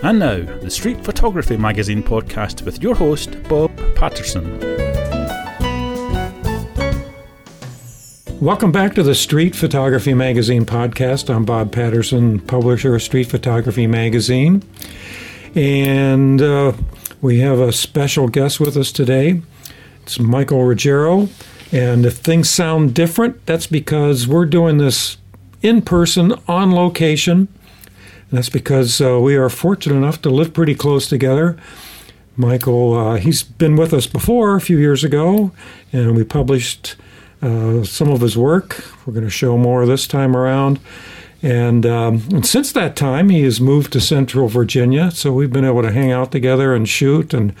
And now, the Street Photography Magazine podcast with your host, Bob Patterson. Welcome back to the Street Photography Magazine podcast. I'm Bob Patterson, publisher of Street Photography Magazine. And uh, we have a special guest with us today. It's Michael Ruggiero. And if things sound different, that's because we're doing this in person, on location. And that's because uh, we are fortunate enough to live pretty close together. Michael, uh, he's been with us before a few years ago, and we published uh, some of his work. We're going to show more this time around. And, um, and since that time, he has moved to Central Virginia, so we've been able to hang out together and shoot, and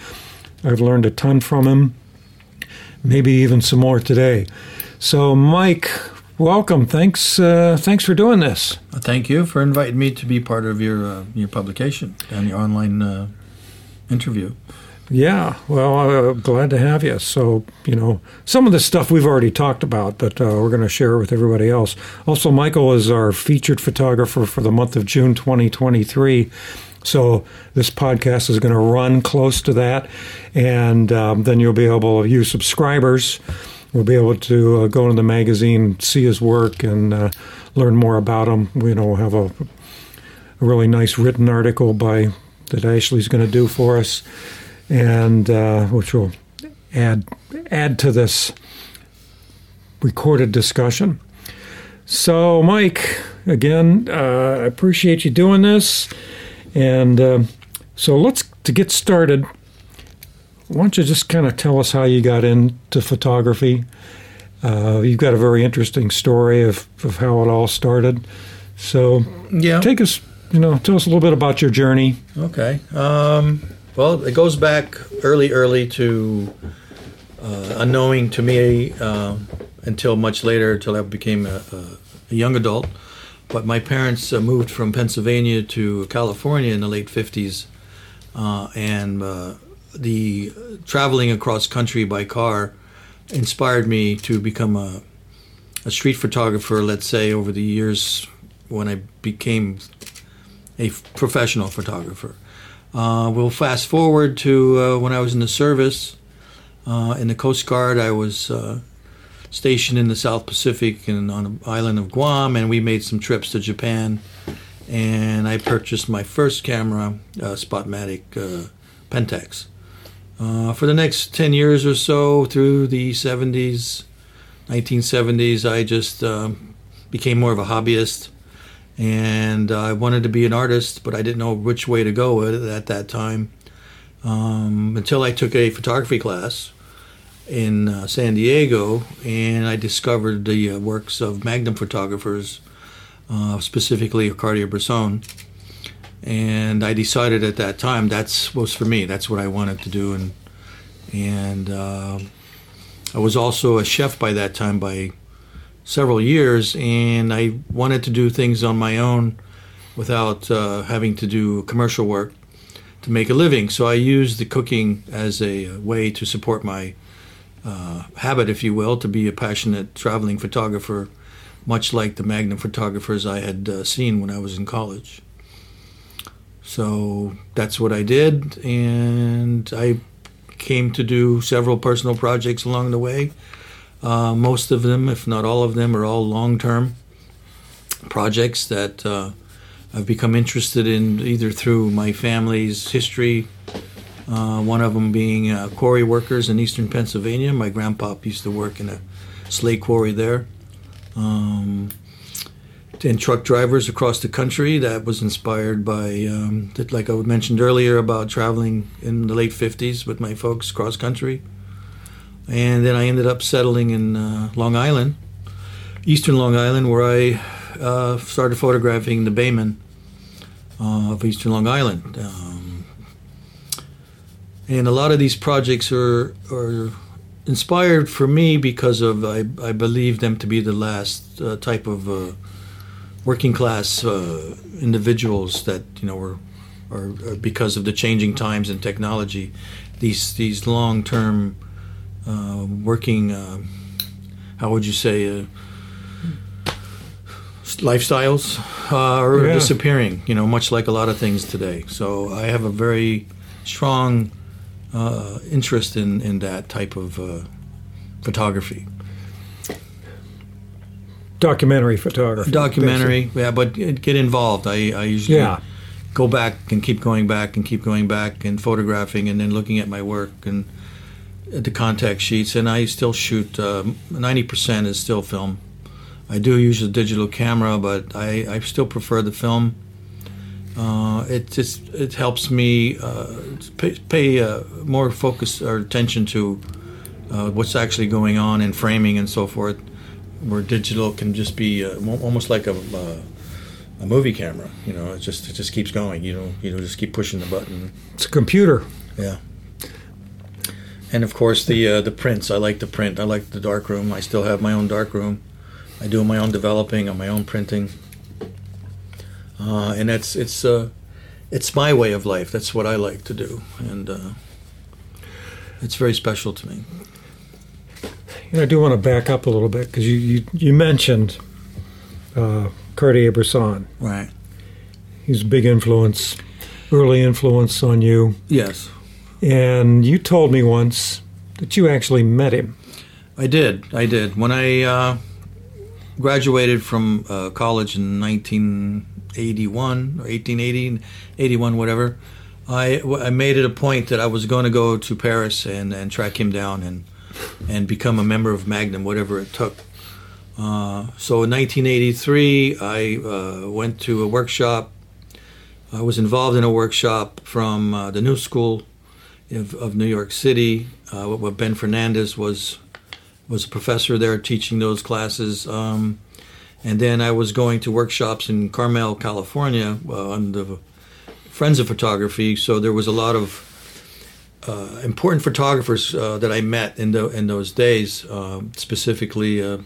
I've learned a ton from him, maybe even some more today. So, Mike, welcome. Thanks, uh, thanks for doing this. Thank you for inviting me to be part of your uh, your publication and your online uh, interview. Yeah, well, uh, glad to have you. So, you know, some of the stuff we've already talked about, but uh, we're going to share with everybody else. Also, Michael is our featured photographer for the month of June 2023. So, this podcast is going to run close to that. And um, then you'll be able, to you subscribers, will be able to uh, go into the magazine, see his work, and uh, learn more about him. We you know have a, a really nice written article by that Ashley's going to do for us and uh, which will add add to this recorded discussion. So, Mike, again, uh, I appreciate you doing this, and uh, so let's to get started. Why don't you just kind of tell us how you got into photography? Uh, you've got a very interesting story of, of how it all started. So, Yeah. take us, you know, tell us a little bit about your journey. Okay. Um, well, it goes back early, early to uh, unknowing to me um until much later, until I became a, a, a young adult. But my parents uh, moved from Pennsylvania to California in the late 50s. Uh, and uh, the traveling across country by car inspired me to become a, a street photographer, let's say, over the years when I became a professional photographer. Uh, we'll fast forward to uh, when I was in the service uh, in the Coast Guard. I was uh, stationed in the South Pacific and on the island of Guam, and we made some trips to Japan. And I purchased my first camera, uh, Spotmatic uh, Pentax. Uh, for the next 10 years or so, through the 70s, 1970s, I just um, became more of a hobbyist and I wanted to be an artist, but I didn't know which way to go at that time. Um, until I took a photography class in uh, San Diego, and I discovered the uh, works of Magnum photographers, uh, specifically Cartier-Bresson. And I decided at that time that's was for me. That's what I wanted to do, and and uh, I was also a chef by that time by several years, and I wanted to do things on my own without uh, having to do commercial work to make a living. So I used the cooking as a way to support my uh, habit, if you will, to be a passionate traveling photographer, much like the Magnum photographers I had uh, seen when I was in college. So that's what I did, and I came to do several personal projects along the way. Uh, most of them, if not all of them, are all long term projects that uh, I've become interested in either through my family's history. Uh, one of them being uh, quarry workers in eastern Pennsylvania. My grandpa used to work in a slate quarry there. Um, and truck drivers across the country. That was inspired by, um, that, like I mentioned earlier, about traveling in the late 50s with my folks cross country and then I ended up settling in uh, Long Island, Eastern Long Island, where I uh, started photographing the Baymen uh, of Eastern Long Island. Um, and a lot of these projects are are inspired for me because of I, I believe them to be the last uh, type of uh, working class uh, individuals that you know were or, or because of the changing times and technology, these these long term uh, working, uh, how would you say, uh, lifestyles uh, are Yeah. disappearing. You know, much like a lot of things today. So I have a very strong uh, interest in in that type of uh, photography. Documentary photography. Documentary, yeah, but get involved. I, I usually Yeah. go back and keep going back and keep going back and photographing and then looking at my work and at the contact sheets. And I still shoot. Ninety percent is still film. I do use a digital camera, but I, I still prefer the film. Uh, it just it helps me uh, pay, pay uh, more focus or attention to uh, what's actually going on in framing and so forth. Where digital can just be uh, almost like a uh, a movie camera. You know, it just it just keeps going. You know, you know, just keep pushing the button. It's a computer. Yeah. And of course the uh, the prints. I like the print. I like the dark room. I still have my own dark room. I do my own developing and my own printing. Uh, and that's it's uh, it's my way of life. That's what I like to do, and uh, it's very special to me. You know, I do want to back up a little bit because you, you, you mentioned uh, Cartier-Bresson. Right. He's a big influence, early influence on you. Yes, And you told me once that you actually met him. I did. I did. When I uh, graduated from uh, college in 1981 or 1880, 81, whatever, I, I made it a point that I was going to go to Paris and, and track him down and and become a member of Magnum, whatever it took. Uh, so in 1983, I uh, went to a workshop. I was involved in a workshop from uh, the New School of, of New York City. Uh, what Ben Fernandez was was a professor there teaching those classes. Um, and then I was going to workshops in Carmel, California, uh, on the Friends of Photography. So there was a lot of uh, important photographers uh, that I met in the in those days. Uh, specifically, uh,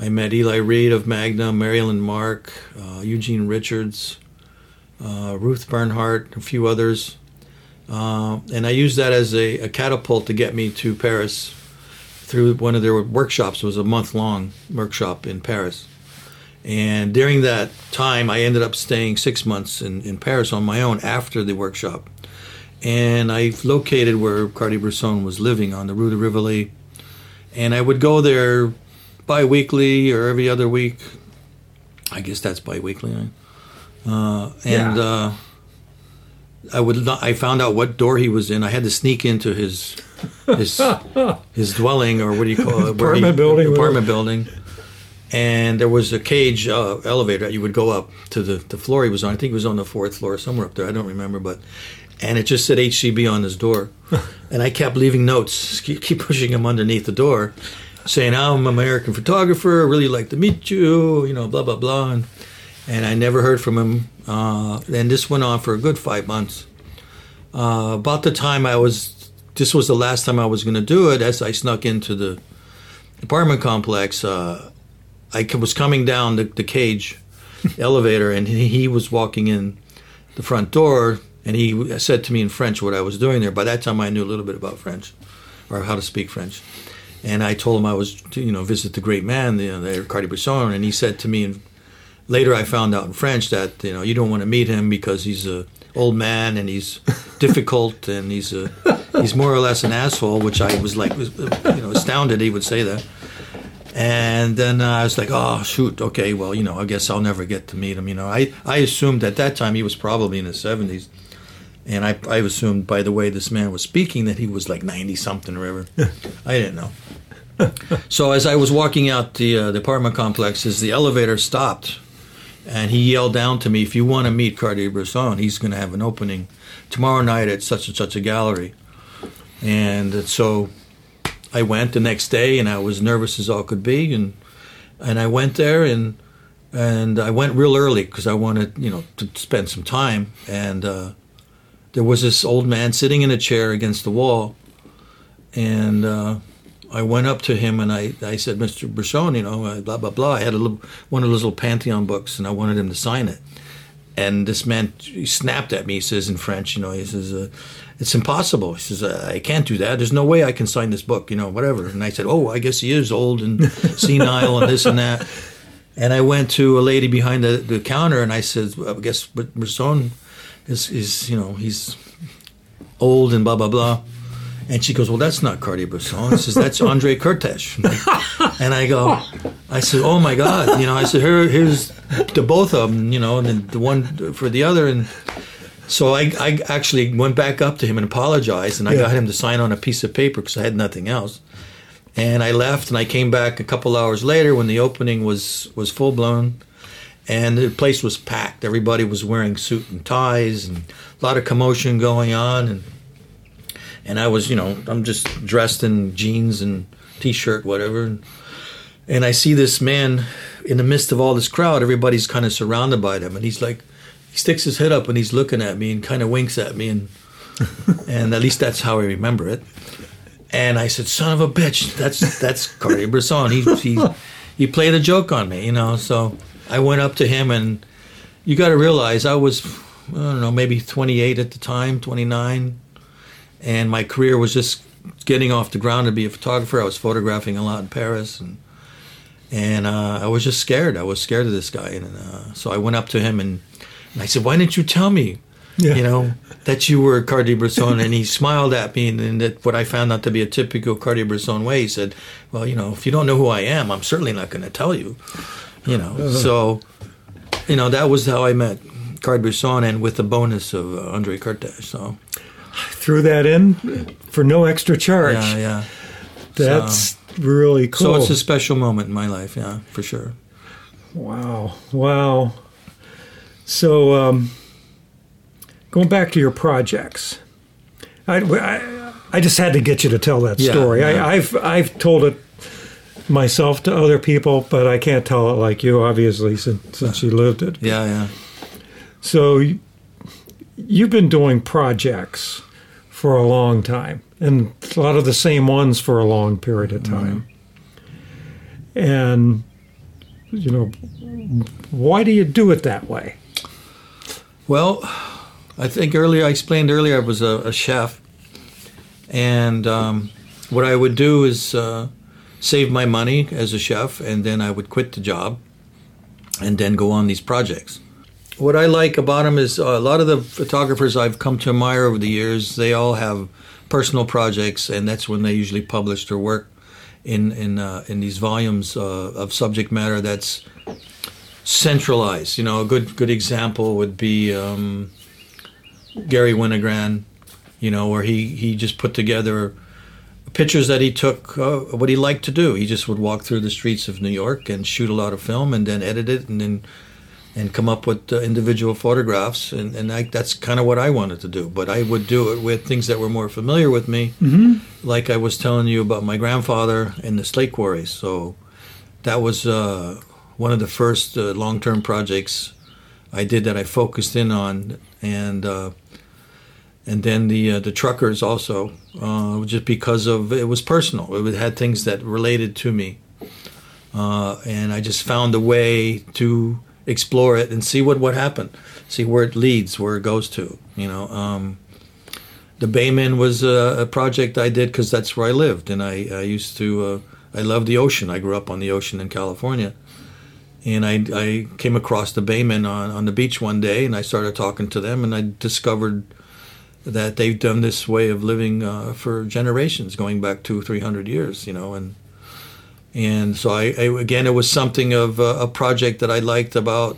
I met Eli Reed of Magnum, Mary Ellen Mark, uh, Eugene Richards, uh, Ruth Bernhard, a few others. And I used that as a, a catapult to get me to Paris through one of their workshops. It was a month long workshop in Paris. And during that time, I ended up staying six months in, in Paris on my own after the workshop. And I located where Cartier-Bresson was living on the Rue de Rivoli. And I would go there bi-weekly or every other week. I guess that's bi-weekly. right? Uh, and Yeah. uh, I would not, I found out what door he was in. I had to sneak into his his his dwelling or what do you call it? where he- Apartment building, Apartment building. And there was a cage uh, elevator that you would go up to the, the floor he was on. I think he was on the fourth floor, somewhere up there. I don't remember, but and it just said HCB on his door. and I kept leaving notes, keep, pushing him underneath the door, saying, "I'm an American photographer. Really like to meet you." You know, blah blah blah. And, and I never heard from him. Uh, and this went on for a good five months. Uh, about the time I was, this was the last time I was going to do it. As I snuck into the apartment complex, uh, I c- was coming down the, the cage elevator, and he was walking in the front door, and he said to me in French what I was doing there. By that time, I knew a little bit about French, or how to speak French. And I told him I was to, you know, visit the great man, the, the Cartier-Bresson, and he said to me, and later I found out in French that you know you don't want to meet him because he's a old man and he's difficult and he's a he's more or less an asshole, which I was like was, you know astounded he would say that. And then uh, I was like, oh shoot, okay, well you know I guess I'll never get to meet him. You know I I assumed at that time he was probably in his seventies. And I, I assumed by the way this man was speaking that he was like 90 something or whatever. I didn't know. So as I was walking out the, uh, the apartment complex, as the elevator stopped, and he yelled down to me, "If you want to meet Cartier-Bresson, he's going to have an opening tomorrow night at such and such a gallery." And so I went the next day, and I was nervous as all could be, and and I went there, and and I went real early because I wanted, you know, to spend some time. And uh, there was this old man sitting in a chair against the wall, and uh, I went up to him and I, I said, Mr. Bresson, you know, uh, blah, blah, blah. I had a little, one of those little Pantheon books and I wanted him to sign it. And this man he snapped at me. He says in French, you know, he says, uh, "It's impossible." He says, "I can't do that. There's no way I can sign this book, you know, whatever." And I said, "Oh, I guess he is old and senile and this and that." And I went to a lady behind the, the counter, and I said, well, "I guess Bresson is is you know he's old and blah blah blah." And she goes, "Well, that's not Cartier-Bresson." She says, "That's Andre Kertész." and I go, "I said, oh my God!" You know, I said, Here, "Here's the both of them," you know, and then the one for the other, and so I, I actually went back up to him and apologized, and I Yeah. got him to sign on a piece of paper because I had nothing else. And I left, and I came back a couple hours later when the opening was was full blown, and the place was packed. Everybody was wearing suit and ties, and a lot of commotion going on, and and I was, you know, I'm just dressed in jeans and t-shirt, whatever, and, and I see this man in the midst of all this crowd. Everybody's kind of surrounded by them, and he's like, he sticks his head up and he's looking at me and kind of winks at me, and and at least that's how I remember it. And I said, "Son of a bitch, that's that's Cartier-Bresson. He he he played a joke on me, you know." So I went up to him, and you got to realize I was, I don't know, maybe 28 at the time, 29, and my career was just getting off the ground to be a photographer. I was photographing a lot in Paris, and and uh, I was just scared. I was scared of this guy, and uh, so I went up to him and, and I said, "Why didn't you tell me?" Yeah. you know, that you were Cartier-Bresson. and he smiled at me, and, and that what I found out to be a typical Cartier-Bresson way. He said, well, you know, if you don't know who I am, I'm certainly not going to tell you, you know. So, you know, that was how I met Cartier-Bresson, and with the bonus of uh, Andre Kertész. So, Threw that in for no extra charge. yeah, yeah. That's really cool. So it's a special moment in my life, yeah, for sure. Wow. Wow. So, um, going back to your projects, I, I, I just had to get you to tell that Yeah, story. yeah. I, I've, I've told it myself to other people, but I can't tell it like you, obviously, since, since you lived it. Yeah, yeah. So, you- you've been doing projects for a long time, and a lot of the same ones for a long period of time. And, you know, why do you do it that way? Well, I think earlier I explained earlier I was a, a chef, and um, what I would do is uh, save my money as a chef, and then I would quit the job, and then go on these projects. What I like about them is uh, a lot of the photographers I've come to admire over the years. They all have personal projects, and that's when they usually publish their work in in uh, in these volumes uh, of subject matter that's centralized. You know, a good good example would be um, Garry Winogrand. You know, where he he just put together pictures that he took uh, what he liked to do. He just would walk through the streets of New York and shoot a lot of film, and then edit it, and then and come up with uh, individual photographs. And and I, that's kind of what I wanted to do. But I would do it with things that were more familiar with me, like I was telling you about my grandfather and the slate quarries. So that was uh, one of the first uh, long-term projects I did that I focused in on, and uh, and then the uh, the truckers also, uh, just because of it was personal. It had things that related to me, uh, and I just found a way to explore it and see what what happened, see where it leads, where it goes to. You know. Um, the Bayman was a, a project I did because that's where I lived, and I, I used to. Uh, I love the ocean. I grew up on the ocean in California, and I, I came across the Baymen on, on the beach one day, and I started talking to them, and I discovered that they've done this way of living uh, for generations, going back two, three hundred years, you know, and and so I, I again, it was something of a, a project that I liked about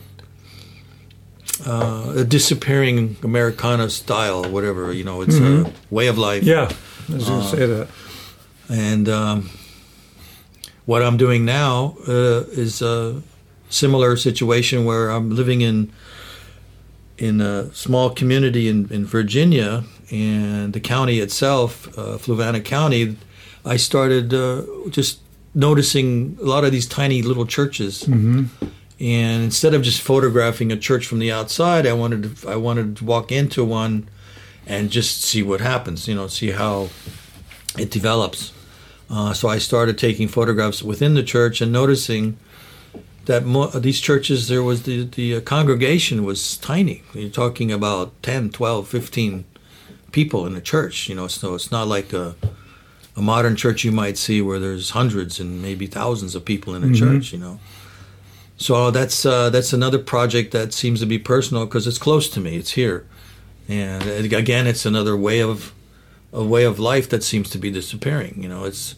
uh, a disappearing Americana style, whatever, you know, it's a way of life. Yeah, I was going to say that. And um, what I'm doing now uh, is a similar situation where I'm living in in a small community in, in Virginia, and the county itself, uh, Fluvanna County. I started uh, just noticing a lot of these tiny little churches. And instead of just photographing a church from the outside, I wanted to, I wanted to walk into one and just see what happens. You know, see how it develops. Uh, so I started taking photographs within the church and noticing that mo- these churches, there was the, the uh, congregation was tiny. You're talking about 10, 12, 15 people in a church, you know, so it's not like a, a modern church you might see where there's hundreds and maybe thousands of people in a church, you know. so that's uh, that's another project that seems to be personal because it's close to me. It's here, and uh, again, it's another way of a way of life that seems to be disappearing. You know, it's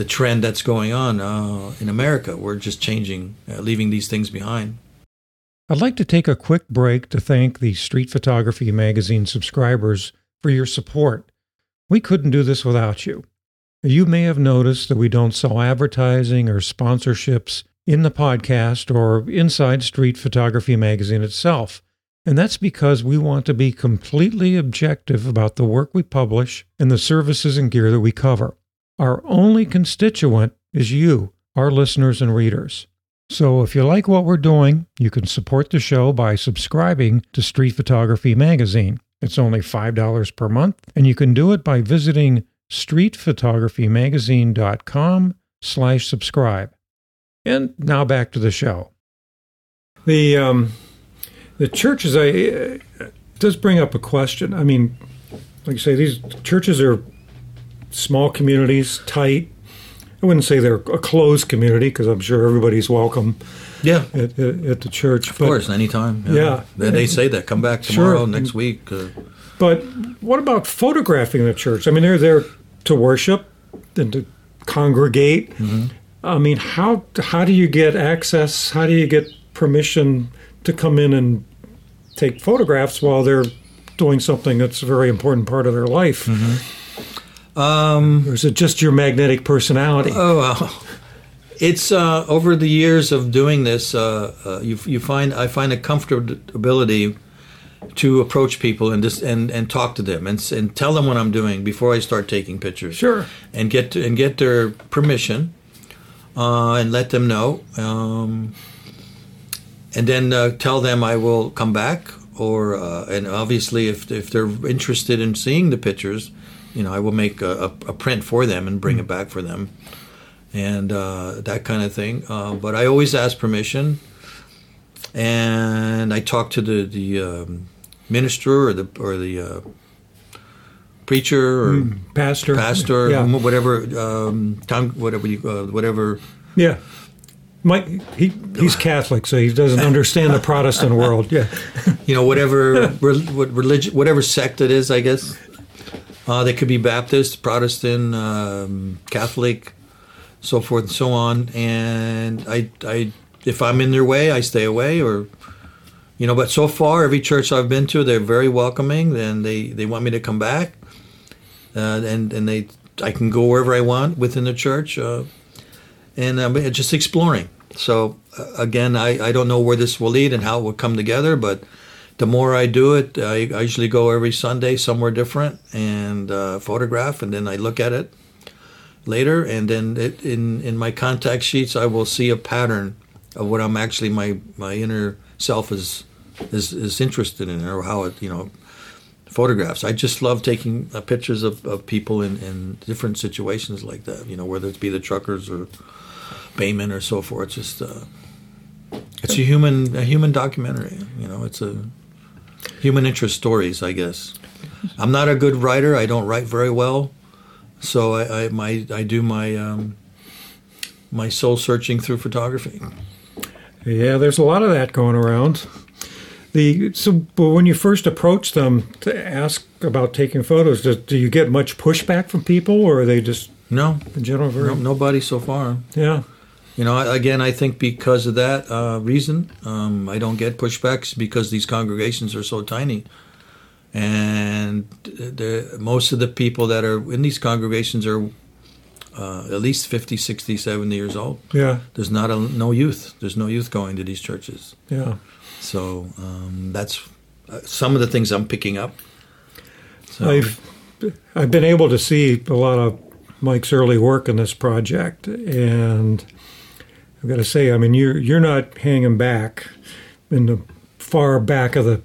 the trend that's going on uh, in America. We're just changing, uh, leaving these things behind. I'd like to take a quick break to thank the Street Photography Magazine subscribers for your support. We couldn't do this without you. You may have noticed that we don't sell advertising or sponsorships in the podcast or inside Street Photography Magazine itself. And that's because we want to be completely objective about the work we publish and the services and gear that we cover. Our only constituent is you, our listeners and readers. So if you like what we're doing, you can support the show by subscribing to Street Photography Magazine. It's only $5 per month, and you can do it by visiting streetphotographymagazine.com slash subscribe. And now back to the show. The um, the churches, I it does bring up a question. I mean, like you say, these churches are small communities, tight. I wouldn't say they're a closed community because I'm sure everybody's welcome. Yeah, at, at, at the church. Of but, course, anytime. Yeah, yeah. They, they, say that. Come back tomorrow, sure. next week. Uh, but what about photographing the church? I mean, they're there to worship and to congregate. Mm-hmm. I mean, how how do you get access? How do you get permission to come in and take photographs while they're doing something that's a very important part of their life? Mm-hmm. Um, or is it just your magnetic personality? Oh, well, it's uh, over the years of doing this, uh, uh, you, you find I find a comfortability to approach people and just and, and talk to them and, and tell them what I'm doing before I start taking pictures. Sure. And get to, and get their permission uh, and let them know. Um, and then uh, tell them I will come back. Or uh, and obviously, if if they're interested in seeing the pictures, you know, I will make a, a print for them and bring mm. it back for them, and uh, that kind of thing. Uh, but I always ask permission, and I talk to the the um, minister or the or the uh, preacher or mm, pastor, pastor, yeah. whatever um, time, whatever you, uh, whatever. Yeah, Mike, he he's Catholic, so he doesn't understand the Protestant world. Yeah, you know, whatever religion, whatever sect it is, I guess. Uh, they could be Baptist, Protestant, um, Catholic, so forth and so on. And I, I, if I'm in their way, I stay away, or you know. But so far, every church I've been to, they're very welcoming, and they they want me to come back, uh, and and they I can go wherever I want within the church. Uh, and um, just exploring. So uh, again, I, I don't know where this will lead and how it will come together, but the more I do it, I, I usually go every Sunday somewhere different and uh, photograph, and then I look at it later, and then it, in in my contact sheets, I will see a pattern of what I'm actually my my inner self is is is interested in, or how it you know photographs. I just love taking uh, pictures of, of people in, in different situations like that. You know, whether it be the truckers or Bayman or so forth. It's just uh, it's a human a human documentary. You know, it's a human interest stories. I guess I'm not a good writer. I don't write very well, so I, I my I do my um, my soul searching through photography. Yeah, there's a lot of that going around. The so but when you first approach them to ask about taking photos, do, do you get much pushback from people, or are they just no in general very no, nobody so far? Yeah, you know, again, I think because of that uh, reason, um, I don't get pushbacks because these congregations are so tiny. And the, most of the people that are in these congregations are uh, at least 50, 60, 70 years old. Yeah. There's not a, no youth. There's no youth going to these churches. Yeah. So um, that's uh, some of the things I'm picking up. So. I've I've been able to see a lot of Mike's early work in this project, and I've got to say, I mean, you're you're not hanging back in the far back of the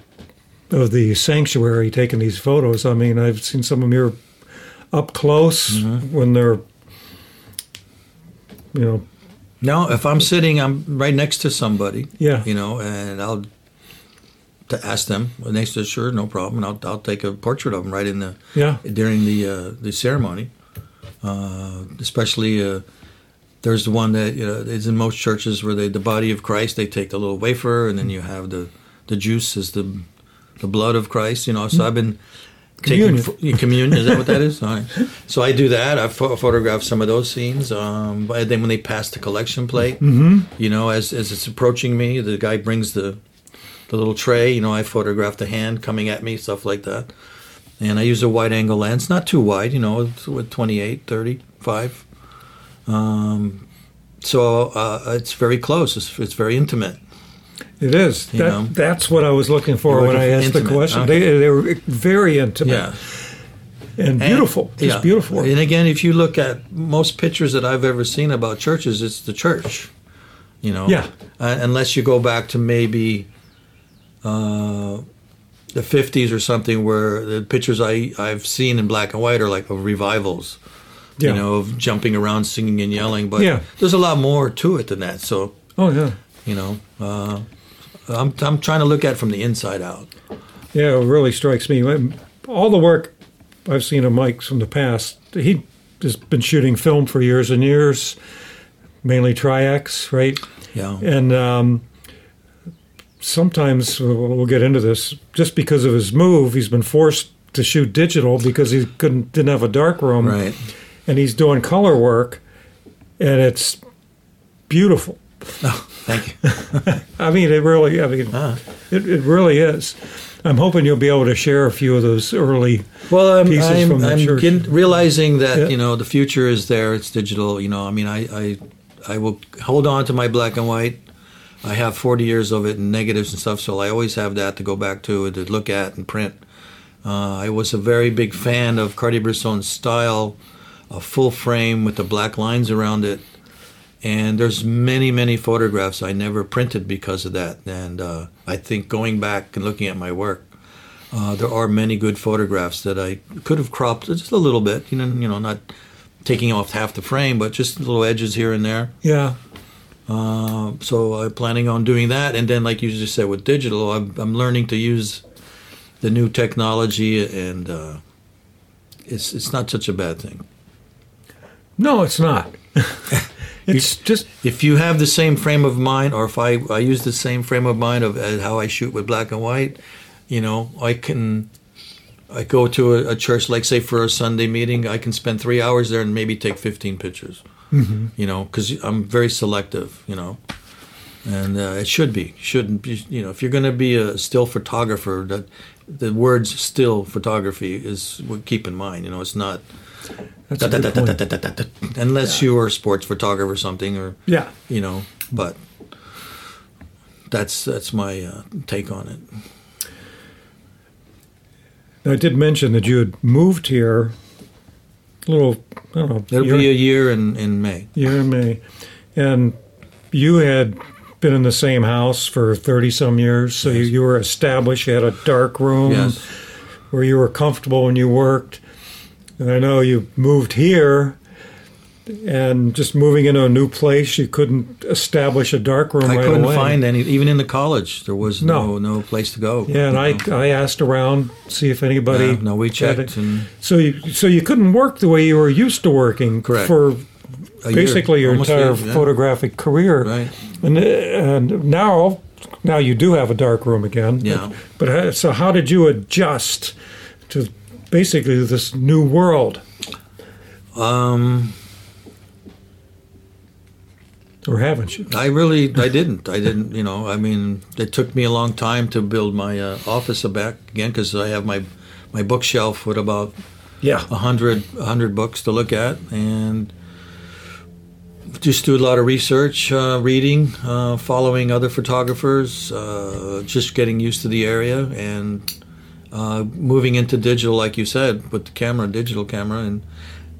of the sanctuary taking these photos. I mean, I've seen some of them here up close mm-hmm. when they're, you know. No, if I'm sitting, I'm right next to somebody. Yeah. You know, and I'll to ask them next to sure, no problem. And I'll I'll take a portrait of them right in the yeah during the uh, the ceremony, uh, especially. Uh, there's the one that you know is in most churches where they the body of Christ. They take the little wafer, and then you have the the juice is the the blood of Christ. You know, so I've been Communion. taking communion. Is that what that is? All right. So I do that. I pho- photographed some of those scenes. Um, but then when they pass the collection plate, you know, as as it's approaching me, the guy brings the the little tray. You know, I photograph the hand coming at me, stuff like that. And I use a wide angle lens, not too wide, you know, with 28, 35. Um, so uh, it's very close. It's, it's very intimate. It is. That, know? that's what I was looking for You're when I looking asked the question. okay. They, they were very intimate Yeah. and And- beautiful. Just yeah. beautiful. And again, if you look at most pictures that I've ever seen about churches, it's the church. You know, Yeah. Uh, unless you go back to maybe uh, the '50s or something, where the pictures I I've seen in black and white are like of revivals. Yeah. You know, of jumping around, singing and yelling. But Yeah. there's a lot more to it than that. So Oh yeah, you know, uh, I'm I'm trying to look at it from the inside out. yeah. It really strikes me. All the work I've seen of Mike's from the past, he has been shooting film for years and years, mainly Tri-X, right? Yeah. And um, sometimes we'll we'll get into this. Just because of his move, he's been forced to shoot digital because he couldn't didn't have a dark room, Right. And he's doing color work, and it's beautiful. Oh, thank you. I mean, it really. I mean, Ah. it, it really is. I'm hoping you'll be able to share a few of those early. Well, I'm, pieces I'm, from the I'm church. getting- realizing that Yeah. you know the future is there. It's digital. You know, I mean, I, I I will hold on to my black and white. I have 40 years of it and negatives and stuff, so I always have that to go back to and to look at and print. Uh, I was a very big fan of Cartier-Bresson's style, a full frame with the black lines around it. And there's many, many photographs I never printed because of that. And uh, I think going back and looking at my work, uh, there are many good photographs that I could have cropped just a little bit. You know, you know, not taking off half the frame, but just little edges here and there. Yeah, Uh, so I'm planning on doing that. And then, like you just said, with digital, I'm, I'm learning to use the new technology, and uh, it's it's not such a bad thing. No, it's not. it's just If you have the same frame of mind, or if I, I use the same frame of mind of uh, how I shoot with black and white, you know, I can. I go to a, a church, like say for a Sunday meeting, I can spend three hours there and maybe take 15 pictures. Mm-hmm. You know, because I'm very selective. You know, and uh, it should be shouldn't be. You know, if you're going to be a still photographer, that the words "still photography" is what keep in mind. You know, it's not that's a good point. unless you are a sports photographer or something, or Yeah, you know. But that's that's my uh, take on it. I did mention that you had moved here. A little, I don't know. It'll year- be a year in in May. year in May, and you had been in the same house for thirty some years, so you, you were established. You had a dark room Yes. where you were comfortable when you worked. And I know you moved here, and just moving into a new place, you couldn't establish a dark room I right couldn't away. find any, even in the college. There was no No. no, place to go. yeah, and know. I I asked around see if anybody. Yeah, no, we checked So you so you couldn't work the way you were used to working Correct. for a year, basically your entire year, yeah. photographic career. Right. And, and now, now you do have a dark room again. Yeah. But, how- so how did you adjust to basically this new world, Um, or haven't you? I really, I didn't. I didn't. You know, I mean, it took me a long time to build my uh, office back again because I have my my bookshelf with about Yeah. a hundred a hundred books to look at and just do a lot of research, uh, reading, uh, following other photographers, uh, just getting used to the area and uh, moving into digital, like you said, with the camera, digital camera, and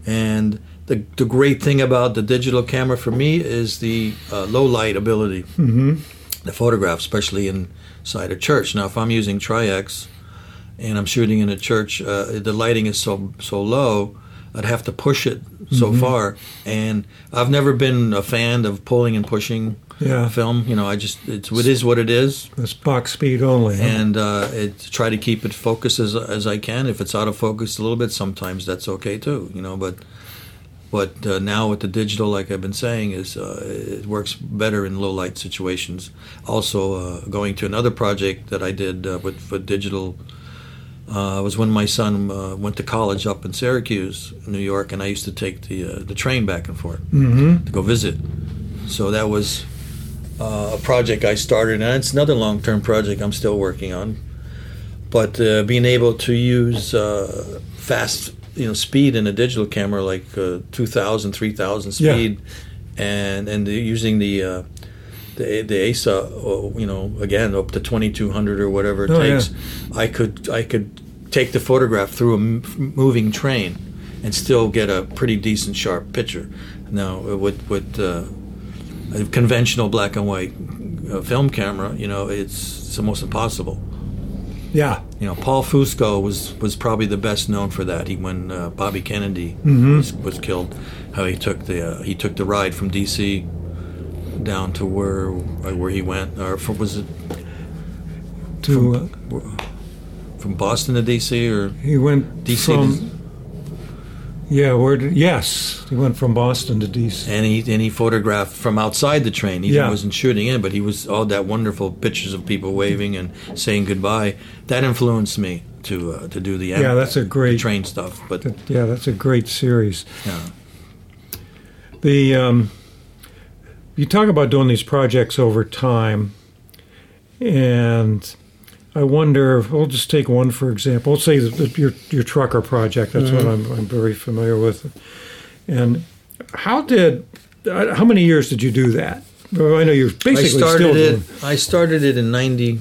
and the the great thing about the digital camera for me is the uh, low light ability. Mm-hmm. The photograph, especially inside a church. Now, if I'm using Tri-X and I'm shooting in a church, uh, the lighting is so so low, I'd have to push it so Mm-hmm. far. And I've never been a fan of pulling and pushing Yeah. film. You know, I just it's it is what it is, It's box speed only. huh? and uh, it, try to keep it focused as as I can. If it's out of focus a little bit, sometimes that's okay too. You know, but But uh, now with the digital, like I've been saying, is uh, it works better in low light situations. Also, uh, going to another project that I did uh, with for digital uh, was when my son uh, went to college up in Syracuse, New York, and I used to take the uh, the train back and forth Mm-hmm. to go visit. So that was uh, a project I started, and it's another long term project I'm still working on. But uh, being able to use uh, fast, you know, speed in a digital camera like uh, 2,000, 3,000 Yeah. speed, and and the, using the uh, the the ASA, uh, you know, again up to 2,200 or whatever it Oh, takes, I could I could take the photograph through a m- moving train and still get a pretty decent sharp picture. Now with with uh, a conventional black and white uh, film camera, you know, it's, it's almost impossible. Yeah. You know, Paul Fusco was was probably the best known for that. He when uh, Bobby Kennedy Mhm. was, was killed, how he took the uh, he took the ride from D.C. down to where uh, where he went, or from, was it To uh, from Boston to D.C. or he went DC from. Yeah, where? Did, yes, he went from Boston to DC. and he and he photographed from outside the train. He Yeah. wasn't shooting in, but he was all that wonderful pictures of people waving and saying goodbye. That influenced me to uh, to do the Yeah, that's a great. train stuff. But that- yeah, that's a great series. yeah, The um, you talk about doing these projects over time, and I wonder. We'll just take one for example. Let's say that your your trucker project. That's what I'm, I'm very familiar with. And how did? uh, How many years did you do that? Well, I know you're I basically started still it. doing. I started it in 90,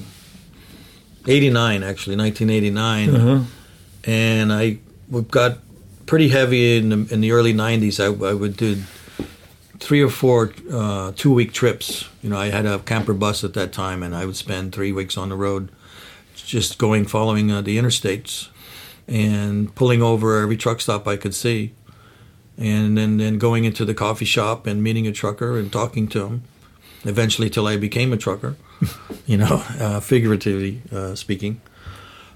89 actually, nineteen eighty nine, Uh-huh. and I got pretty heavy in the, in the early nineties. I, I would do three or four uh, two week trips. You know, I had a camper bus at that time, and I would spend three weeks on the road, just going following uh, the interstates and pulling over every truck stop I could see, and then then going into the coffee shop and meeting a trucker and talking to him. Eventually, till I became a trucker, you know, uh, figuratively uh, speaking.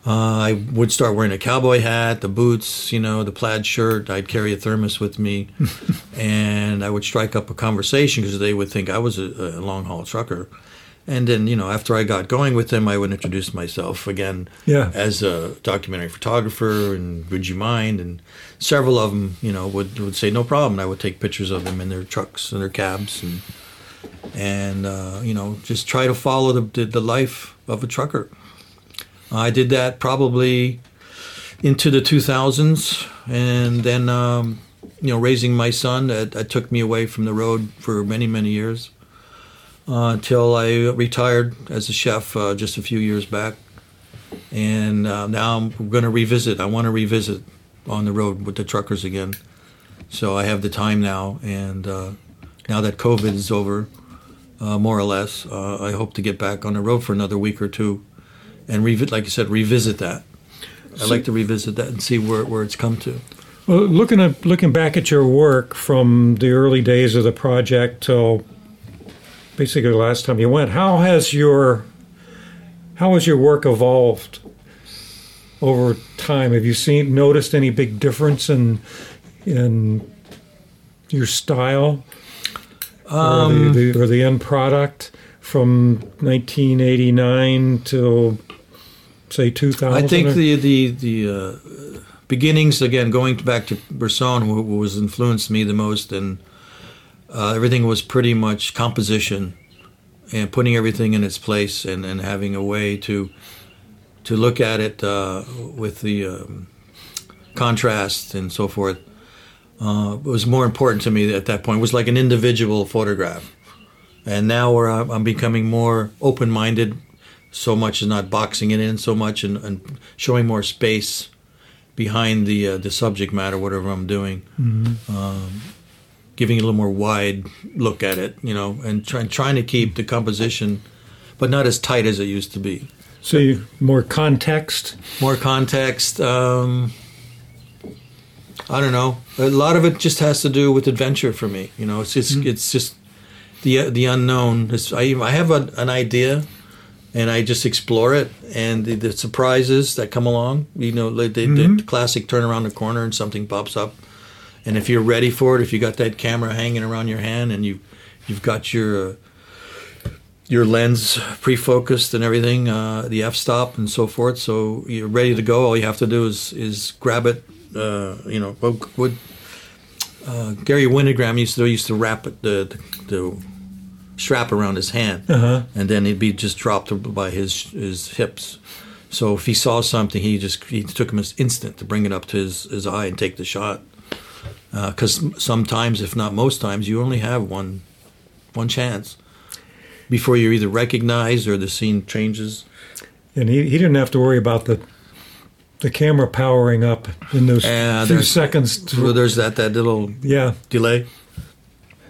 Uh, I would start wearing a cowboy hat, the boots, you know, the plaid shirt. I'd carry a thermos with me, and I would strike up a conversation because they would think I was a, a long haul trucker. And then, you know, after I got going with them, I would introduce myself again Yeah. as a documentary photographer and would you mind? And several of them, you know, would, would say no problem. And I would take pictures of them in their trucks and their cabs and and uh, you know just try to follow the, the, the life of a trucker. I did that probably into the 2000s, and then um, you know raising my son that, that took me away from the road for many many years uh, until I retired as a chef uh, just a few years back, and uh, now I'm going to revisit. I want to revisit on the road with the truckers again. So I have the time now, and uh, now that COVID is over, uh, more or less, I hope to get back on the road for another week or two, and revi- like you said, revisit that. I'd like to revisit that and see where, where it's come to. Well, looking at looking back at your work from the early days of the project till basically the last time you went, how has your how has your work evolved over time? Have you seen noticed any big difference in in your style or, the, the, or the end product from 1989 till say 2000? I think the the the uh, beginnings again, going back to who was influenced me the most, and uh, everything was pretty much composition and putting everything in its place, and, and having a way to to look at it uh, with the um, contrast and so forth. Uh, was more important to me at that point. It was like an individual photograph, and now where I'm, becoming more open-minded so much as not boxing it in so much and, and showing more space behind the uh, the subject matter, whatever I'm doing. Um, giving a little more wide look at it, you know, and trying trying to keep the composition, but not as tight as it used to be. so you, more context. More context. Um, I don't know. A lot of it just has to do with adventure for me. You know, it's just it's just the the unknown. It's, I I have a, an idea, and I just explore it, and the, the surprises that come along. You know, the, the classic turn around the corner and something pops up, and if you're ready for it, if you got that camera hanging around your hand and you you've got your uh, your lens pre-focused and everything, uh, the f-stop and so forth, so you're ready to go. All you have to do is is grab it. Uh, you know, what, uh, Garry Winogrand used to do, used to wrap it, the, the, the strap around his hand, Uh-huh. and then he'd be just dropped by his his hips. So if he saw something, he just he took him an instant to bring it up to his, his eye and take the shot. Because sometimes, if not most times, you only have one one chance before you're either recognized or the scene changes. And he, he didn't have to worry about the the camera powering up in those Yeah, few seconds. to- So there's that that little yeah. delay.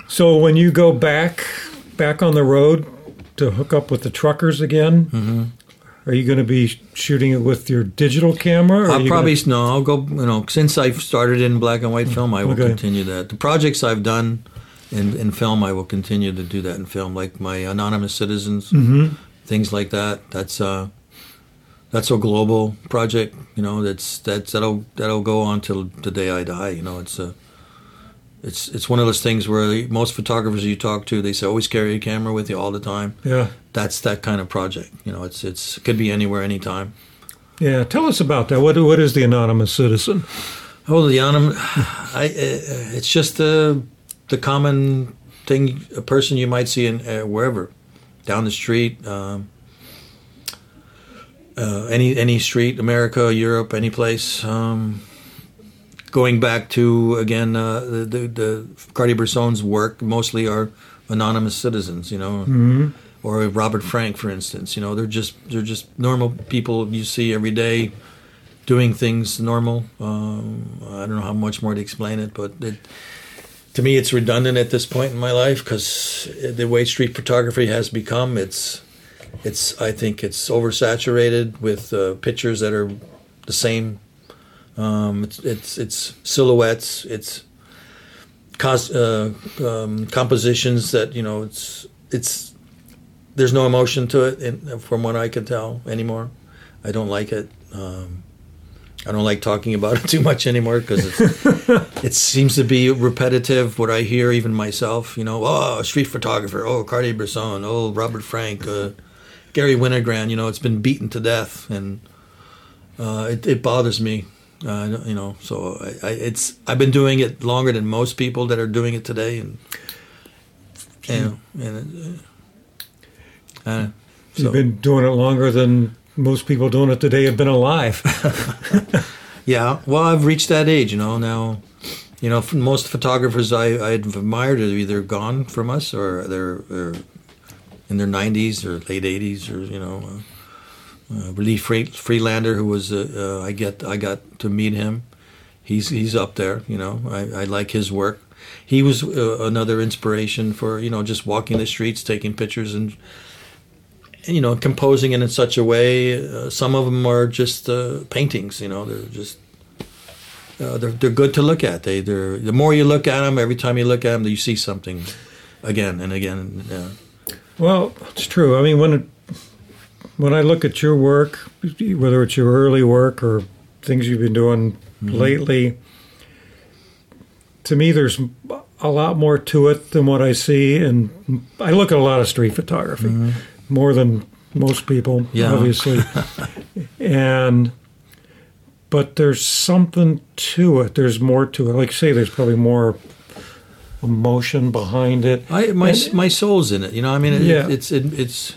So when you go back back on the road to hook up with the truckers again, Mm-hmm. Are you going to be shooting it with your digital camera? I'll probably gonna- no. I'll go. You know, since I've started in black and white film, I will Okay. continue that. The projects I've done in, in film, I will continue to do that in film, like my anonymous citizens, Mhm. things like that. That's uh, that's a global project. You know, that's that's that'll that'll go on till the day I die. You know, it's a it's it's one of those things where most photographers you talk to, they say always carry a camera with you all the time. Yeah. That's that kind of project. You know, it's it's it could be anywhere, anytime. Yeah. Tell us about that. What what is the anonymous citizen? Oh, the anonymous I, uh, it's just the the common thing a person you might see in uh, wherever, down the street, um, uh, any any street, America, Europe, any place. Um, going back to again uh, the the, the Cartier-Bresson's work, mostly are anonymous citizens, you know, Mhm. or Robert Frank, for instance. You know, they're just they're just normal people you see every day doing things normal. Um, I don't know how much more to explain it, but it, to me, it's redundant at this point in my life because the way street photography has become, it's it's I think it's oversaturated with uh, pictures that are the same. Um, it's, it's it's silhouettes. It's cos- uh, um, compositions that you know. It's it's there's no emotion to it, in, from what I can tell anymore. I don't like it. Um, I don't like talking about it too much anymore because it seems to be repetitive. What I hear, even myself, you know, oh, street photographer, oh, Cartier-Bresson, oh, Robert Frank, uh, Garry Winogrand. You know, it's been beaten to death, and uh, it, it bothers me. Uh, you know, so I, I, it's I've been doing it longer than most people that are doing it today, and and, and uh, uh, so. You've been doing it longer than most people doing it today have been alive. Yeah, well, I've reached that age, you know. Now, you know, most photographers I I've admired are either gone from us or they're, they're in their 90s or late 80s, or you know, uh, Free, Friedlander, who was uh, uh, I get I got to meet him. He's he's up there, you know. I, I like his work. He was uh, another inspiration for you know just walking the streets, taking pictures, and and, you know, composing it in such a way. Uh, some of them are just paintings. You know, they're just they're they're good to look at. They they're the more you look at them, every time you look at them, you see something again and again. Yeah. Well, it's true. I mean, when it, when I look at your work, whether it's your early work or things you've been doing mm-hmm. lately, to me, there's a lot more to it than what I see. And I look at a lot of street photography, mm-hmm. more than most people, Yeah. obviously. and but there's something to it. There's more to it. Like you say, there's probably more emotion behind it. I my And- my soul's in it. You know, I mean, it, Yeah. it's it, it's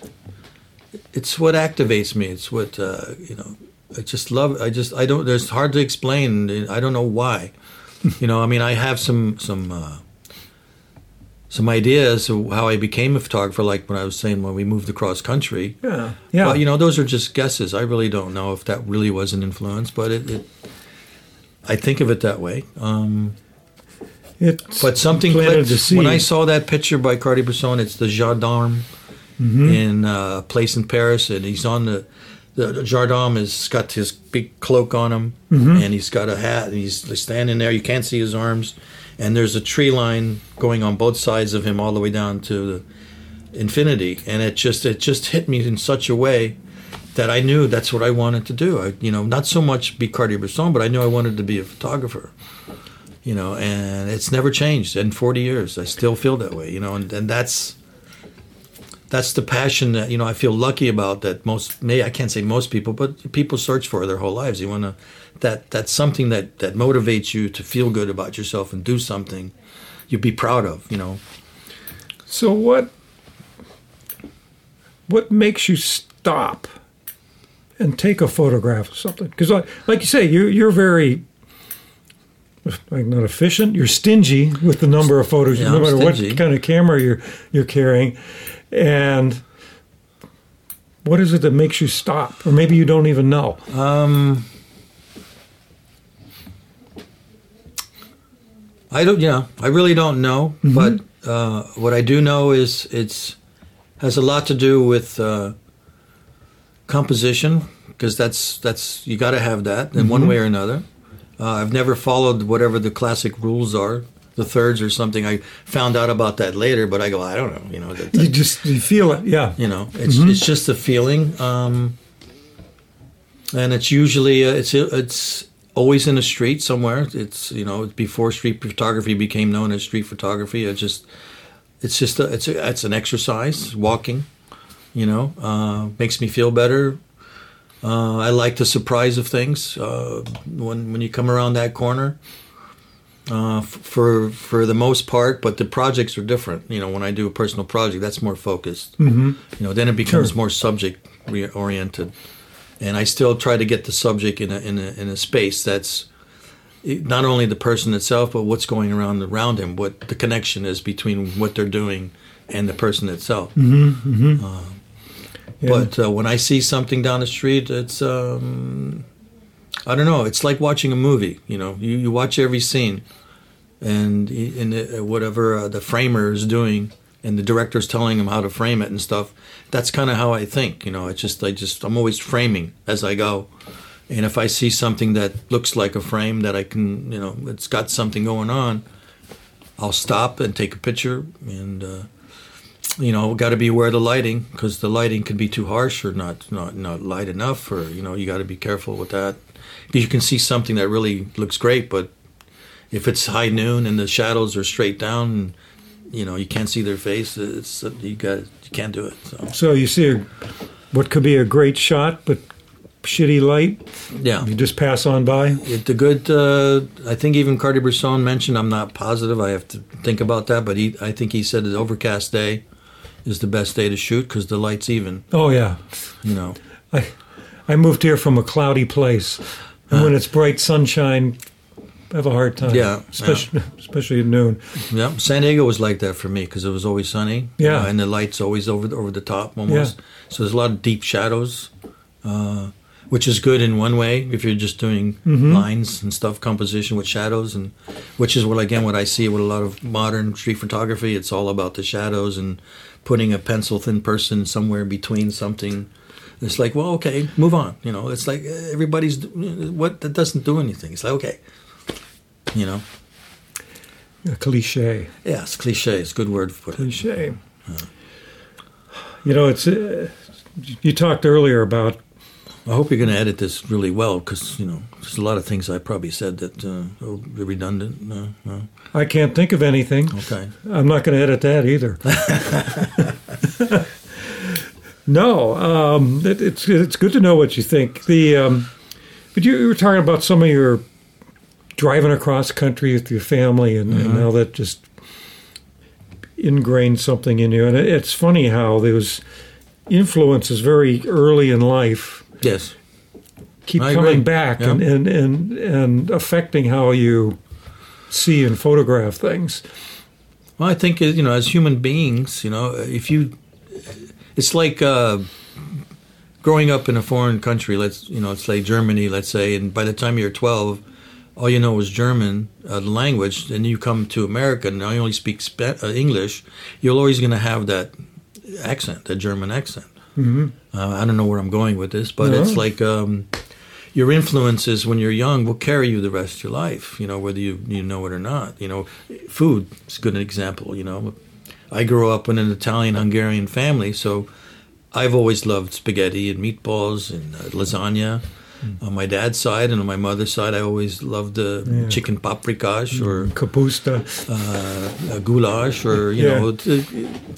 it's what activates me. It's what uh, you know. I just love. I just I don't. There's hard to explain. I don't know why. you know, I mean, I have some some uh, some ideas of how I became a photographer. Like when I was saying when we moved across country. Yeah, yeah. Well, you know, those are just guesses. I really don't know if that really was an influence, but it. it I think of it that way. Um, It's but something clicked when I saw that picture by Cartier-Bresson. It's the Jardin Mm-hmm. in uh, a place in Paris, and he's on the the Jardin has got his big cloak on him, Mm-hmm. and he's got a hat, and he's standing there. You can't see his arms, and there's a tree line going on both sides of him, all the way down to the infinity. And it just it just hit me in such a way that I knew that's what I wanted to do. I, you know, not so much be Cartier-Bresson, but I knew I wanted to be a photographer. you know, and it's never changed in 40 years. I still feel that way, you know, and, and that's that's the passion that you know I feel lucky about that most may I can't say most people, but people search for their whole lives. You want to that that's something that that motivates you to feel good about yourself and do something you'd be proud of, you know. So what what makes you stop and take a photograph of something? Because like, like you say, you you're very like not efficient. You're stingy with the number of photos, Yeah, no matter what kind of camera you're you're carrying. And what is it that makes you stop? Or maybe you don't even know. Um, I don't. Yeah, I really don't know. But uh, what I do know is it's has a lot to do with uh, composition because that's that's you got to have that in one way or another. Uh, I've never followed whatever the classic rules are, the thirds or something. I found out about that later, but I go, I don't know. You know, that, You just you feel it, yeah. you know it's it's just a feeling um and it's usually uh, it's it's always in a street somewhere it's you know before street photography became known as street photography it's just it's just a, it's a, it's an exercise walking you know uh makes me feel better uh, I like the surprise of things uh, when when you come around that corner. Uh, f- for for the most part, but the projects are different. You know, when I do a personal project, that's more focused. Mm-hmm. You know, then it becomes Sure. more subject oriented, and I still try to get the subject in a in a in a space that's not only the person itself, but what's going around around him, what the connection is between what they're doing and the person itself. Yeah. But uh, when I see something down the street, it's um, I don't know. It's like watching a movie. You know, you, you watch every scene, and in whatever uh, the framer is doing, and the director's telling him how to frame it and stuff. That's kind of how I think. You know, it's just I just I'm always framing as I go, and if I see something that looks like a frame that I can, you know, it's got something going on, I'll stop and take a picture and. Uh, you know, got to be aware of the lighting because the lighting can be too harsh or not not not light enough, or you know, you got to be careful with that because you can see something that really looks great, but if it's high noon and the shadows are straight down, you know, you can't see their face. It's you got you can't do it. So So you see a, what could be a great shot, but shitty light. yeah, You just pass on by. It, the good, uh, I think even Cartier-Bresson mentioned. I'm not positive. I have to think about that, but he, I think he said an overcast day is the best day to shoot because the light's even. Oh yeah, You know, I I moved here from a cloudy place, and when it's bright sunshine, I have a hard time. Yeah, especially especially at noon. yeah. San Diego was like that for me because it was always sunny. Yeah. know, and the light's always over the, over the top almost. Yeah. So there's a lot of deep shadows, uh, which is good in one way if you're just doing lines and stuff, composition with shadows, and which is what again what I see with a lot of modern street photography. It's all about the shadows and putting a pencil thin person somewhere between something. It's like, well, okay, move on. You know, it's like eh, everybody's what that doesn't do anything. It's like, okay, you know, A cliche, yeah, it's cliche. It's a good word for it. cliche. You know, it's. Uh, you talked earlier about I hope you're going to edit this really well because you know there's a lot of things I probably said that uh, are redundant. No, no. I can't think of anything. Okay. I'm not going to edit that either. no, um, it, it's it's good to know what you think. The um, but you, you were talking about some of your driving across country with your family, and, and how that just ingrained something in you. And it, it's funny how those influences very early in life Yes. keep I coming agree. back and, and, and, and affecting how you see and photograph things. Well, I think you know, as human beings, you know, if you, it's like uh, growing up in a foreign country. Let's you know, it's like Germany, let's say, and by the time you're 12, all you know is German, uh, the language. Then you come to America, and I only speak uh, English. You're always going to have that accent, that German accent. Mm-hmm. Uh, I don't know where I'm going with this, but No. it's like um, your influences when you're young will carry you the rest of your life. You know, whether you you know it or not. You know, food is a good example. You know, I grew up in an Italian Hungarian family, so I've always loved spaghetti and meatballs and uh, lasagna. On my dad's side and on my mother's side, I always loved the Yeah. chicken paprikash or Kapusta. uh, goulash or you Yeah. know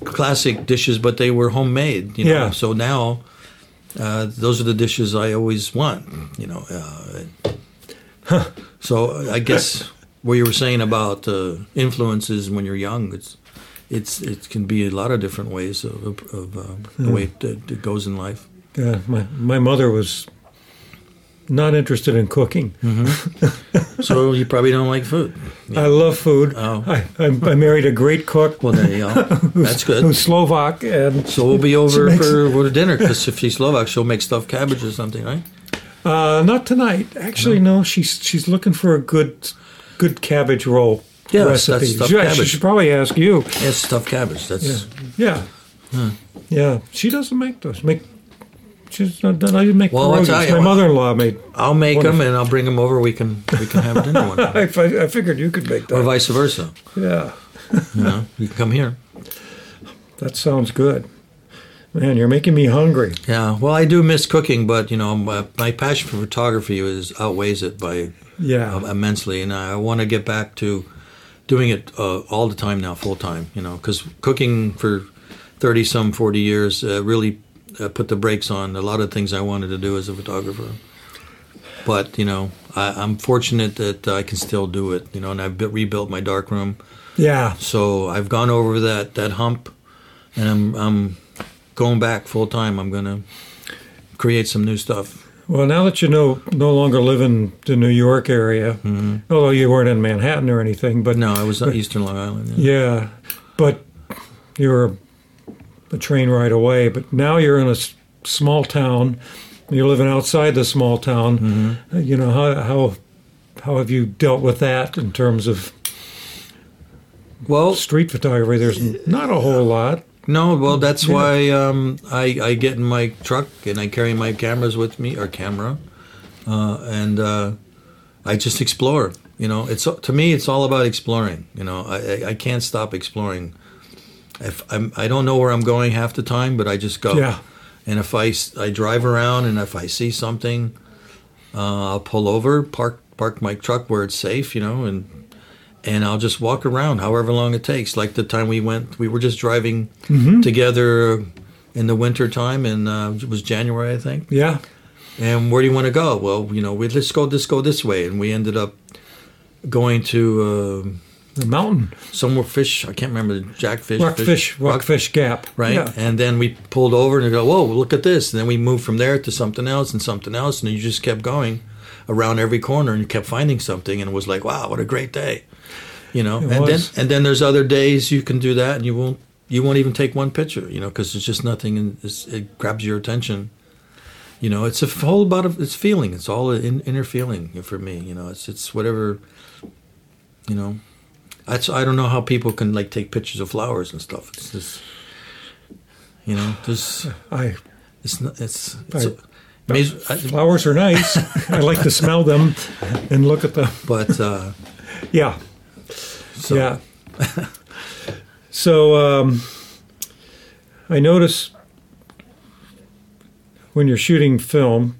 classic dishes, but they were homemade. You know, Yeah. so now uh, those are the dishes I always want. You know, uh, so I guess what you were saying about uh, influences when you're young, it's it's it can be a lot of different ways of, of, uh, the way it, it goes in life. Yeah, my my mother was not interested in cooking. So you probably don't like food. I love food. Oh. I, I I married a great cook Well, there you go. That's good. who's Slovak, and So we'll be over makes- for, dinner because if she's Slovak, she'll make stuffed cabbage or something, right? uh, not tonight. Actually, no. She's she's looking for a good good cabbage roll Yeah, that's- that's stuffed She- She should probably ask you. It's stuffed cabbage. That's Yeah, yeah, yeah. She doesn't make those. Make she's not done. I didn't make Well, I'll pierogies. My what. mother-in-law made. I'll make them and I'll bring them over. We can we can have dinner one, I, I figured you could make those. or vice versa. Yeah, You know, you can come here. that sounds good. Man, you're making me hungry. Yeah. Well, I do miss cooking, but you know, my, my passion for photography is outweighs it by Yeah, uh, immensely, and I want to get back to doing it uh, all the time now, full time. You know, because cooking for thirty some forty years uh, really uh, put the brakes on a lot of things I wanted to do as a photographer. But you know, I, I'm fortunate that I can still do it. You know, and I've rebuilt my darkroom, yeah. so I've gone over that that hump, and I'm I'm going back full time. I'm gonna create some new stuff. Well, now that you know no longer live in the New York area, although you weren't in Manhattan or anything, but Mm-hmm. No, I was on Eastern Long Island. Yeah. yeah, but you were a train ride away. But now you're in a s- small town. You're living outside the small town. Mm-hmm. Uh, You know how how how have you dealt with that in terms of Well, street photography? There's not a whole lot. No, well, that's Yeah. why um, I, I get in my truck and I carry my cameras with me or camera, uh, and uh, I just explore. You know, it's to me, it's all about exploring. You know, I, I- can't stop exploring. If I'm, I don't know where I'm going half the time, but I just go. Yeah. And if I, I drive around and if I see something, uh, I'll pull over, park park my truck where it's safe. You know, and and I'll just walk around however long it takes. Like the time we went, we were just driving together in the winter time, and uh, it was January, I think. Yeah, And where do you want to go? Well, you know, we let's go, let's go this way, and we ended up going to the mountain uh, somewhere fish. I can't remember the jackfish. rockfish rockfish gap. Right, Yeah. and then we pulled over and go, "Whoa, look at this!" And then we moved from there to something else and something else, and you just kept going around every corner, and you kept finding something, and it was like, "Wow, what a great day!" You know. It and was. then and then there's other days you can do that, and you won't you won't even take one picture, you know, because there's just nothing, and it's, it grabs your attention. You know, it's a whole about of it's feeling. It's all in, inner feeling for me. You know, it's it's whatever. You know, that's I don't know how people can like take pictures of flowers and stuff. It's just, you know, there's I it's not it's, it's I- I- flowers are nice. I like to smell them and look at them. but uh, Yeah. So, Yeah. so um, I notice when you're shooting film,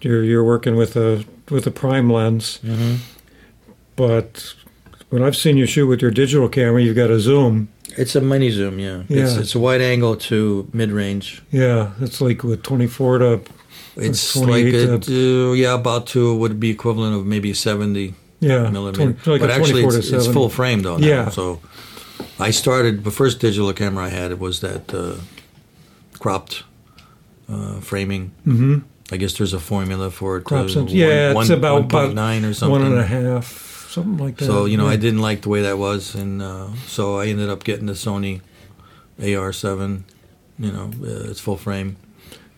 you're you're working with a with a prime lens, Mm-hmm. but when I've seen you shoot with your digital camera, you've got a zoom. it's a mini zoom. Yeah, It's, Yeah. it's a wide angle to mid range. Yeah, it's like with 24 to It's 28 like a, to- yeah, about two would be equivalent of maybe seventy yeah, millimeter. 20 like but actually, it's, it's 7. full frame though. Now. Yeah. So I started the first digital camera I had. It was that uh, cropped uh, framing. hmm I guess there's a formula for it. Crop uh, sense. Yeah, one- it's one- about, about 1.9 or something. one and a half, something like that. So you know, yeah. I didn't like the way that was, and uh, so I ended up getting the Sony AR7. You know, uh, it's full frame.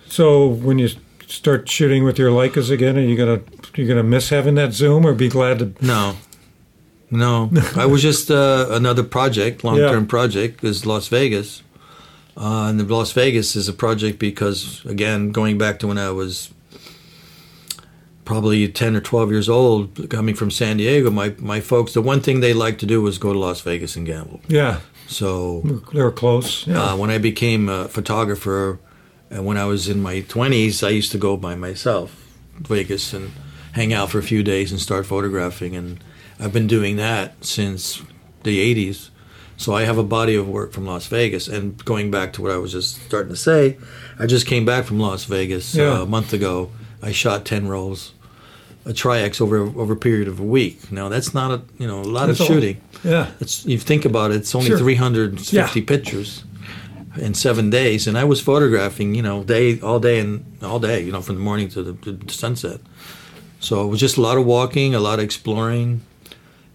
So when you start shooting with your Leicas again, are you gonna you gonna miss having that zoom, or be glad to? No, no. I was just uh, another project, long term Yeah. project, is Las Vegas. Uh, and the Las Vegas is a project because, again, going back to when I was probably 10 or 12 years old, coming from San Diego, my, my folks, the one thing they liked to do was go to Las Vegas and gamble. Yeah, So they were close. Yeah, uh, when I became a photographer, and when I was in my 20s, I used to go by myself to Vegas and hang out for a few days and start photographing. And I've been doing that since the 80s. So I have a body of work from Las Vegas. And going back to what I was just starting to say, I just came back from Las Vegas Yeah. uh, a month ago. I shot 10 rolls, a tri-X over over a period of a week. Now that's not a you know a lot That's of all- shooting. Yeah. It's you think about it, it's only Sure. 350 Yeah. pictures in seven days, and I was photographing, you know, day all day and all day, you know, from the morning to the, to the sunset. So it was just a lot of walking, a lot of exploring,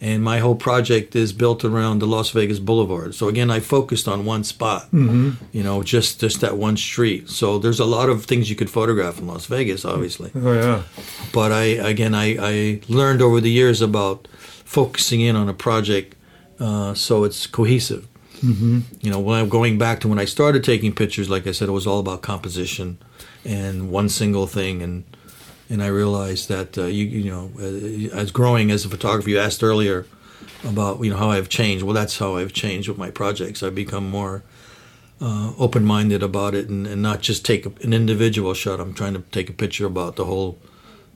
and my whole project is built around the Las Vegas Boulevard. So again, I focused on one spot, Mm-hmm. you know, just just that one street. So there's a lot of things you could photograph in Las Vegas, obviously Oh yeah. but I again I, I learned over the years about focusing in on a project uh, so it's cohesive. Mm-hmm. You know, when I'm going back to when I started taking pictures, like I said, it was all about composition and one single thing, and and I realized that uh, you you know uh, as growing as a photographer, you asked earlier about you know how I've changed. Well, that's how I've changed with my projects. I've become more uh, open-minded about it and, and not just take an individual shot. I'm trying to take a picture about the whole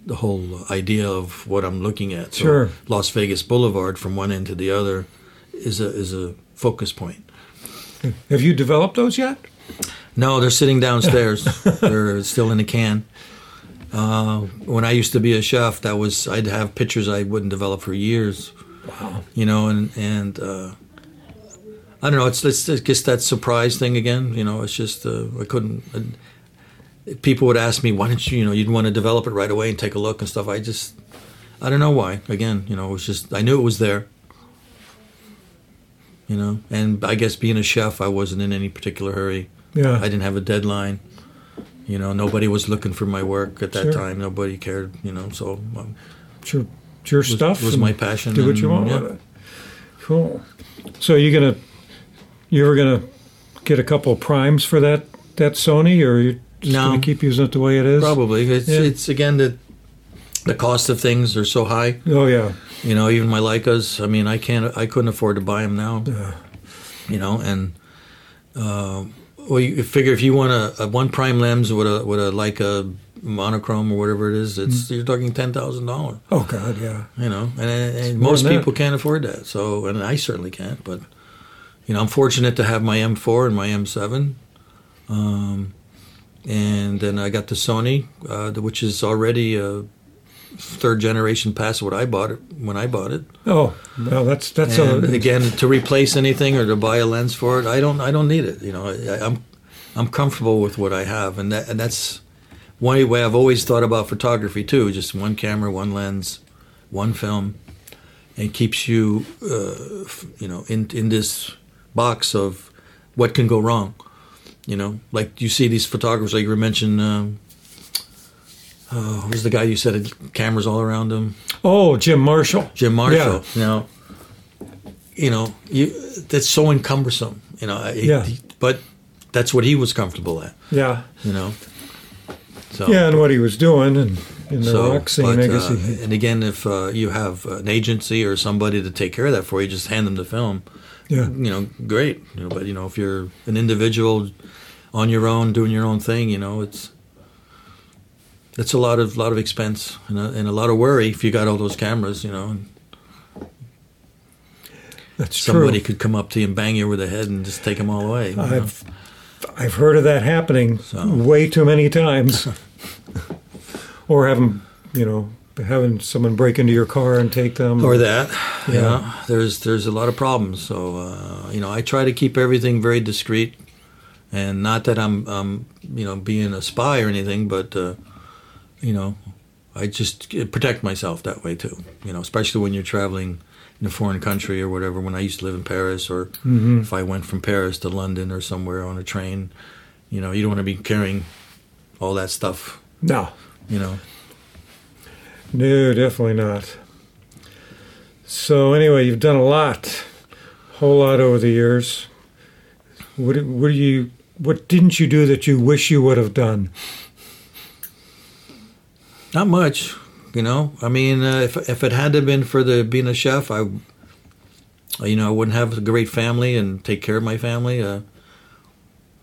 the whole idea of what I'm looking at. So Sure. Las Vegas Boulevard from one end to the other is a is a focus point. Have you developed those yet? No, they're sitting downstairs. they're still in a can. Uh, when I used to be a chef, that was I'd have pictures I wouldn't develop for years. Wow. You know, and and uh, I don't know. It's, it's I guess that surprise thing again. You know, it's just uh, I couldn't. Uh, people would ask me, why don't you? You know, you'd want to develop it right away and take a look and stuff. I just I don't know why. Again, you know, it was just I knew it was there. You know, and I guess being a chef, I wasn't in any particular hurry. Yeah. I didn't have a deadline. You know, nobody was looking for my work at that Sure. time. Nobody cared. You know, so um, It's your, it's your stuff. was my passion Do what you and, want yeah. with it. Cool. So you gonna you ever gonna get a couple of primes for that that Sony, or you just No. gonna keep using it the way it is? probably it's Yeah. it's again the the cost of things are so high. Oh yeah. You know, even my Leicas. I mean, I can't. I couldn't afford to buy them now. Yeah. You know, and uh, well, you figure if you want a, a one prime lens with a with a Leica monochrome or whatever it is, it's Mm. you're talking ten thousand dollars. Oh God, yeah. you know, and, and most that. people can't afford that. So, and I certainly can't. But you know, I'm fortunate to have my M4 and my M7, um, and then I got the Sony, uh, which is already a third generation past what I bought it when I bought it. Oh, well, that's that's and a again, to replace anything or to buy a lens for it, I don't. I don't need it. You know, I, I'm I'm comfortable with what I have, and that and that's one way I've always thought about photography too. Just one camera, one lens, one film, and keeps you, uh, you know, in in this box of what can go wrong. You know, like you see these photographers, like you mentioned. Um, oh, who's the guy you said had cameras all around him? oh Jim Marshall. Jim Marshall. Yeah. Now, you know, you that's so encumbersome. You know, Yeah. he- but that's what he was comfortable at. Yeah, You know, so yeah, and what he was doing and in the so, rock scene, but, uh, and again, if uh, you have an agency or somebody to take care of that for you, just hand them the film. yeah, You know, great. You know, but you know, if you're an individual on your own doing your own thing, you know, it's it's a lot of lot of expense and a, and a lot of worry if you got all those cameras. You know, and that's somebody true. could come up to you and bang you over the head and just take them all away. I've I've heard of that happening So. way too many times, or having you know having someone break into your car and take them. or that Yeah. you know there's there's a lot of problems so uh, you know i try to keep everything very discreet and not that i'm um, you know being a spy or anything but uh, you know i just protect myself that way too you know especially when you're traveling in a foreign country or whatever when i used to live in paris or Mhm. if i went from paris to london or somewhere on a train you know you don't want to be carrying all that stuff No, you know no, definitely not. So anyway, you've done a lot, A whole lot over the years. What what do you what didn't you do that you wish you would have done? Not much, you know. I mean, uh, if if it had to been for the being a chef, I, you know, I wouldn't have a great family and take care of my family. Uh,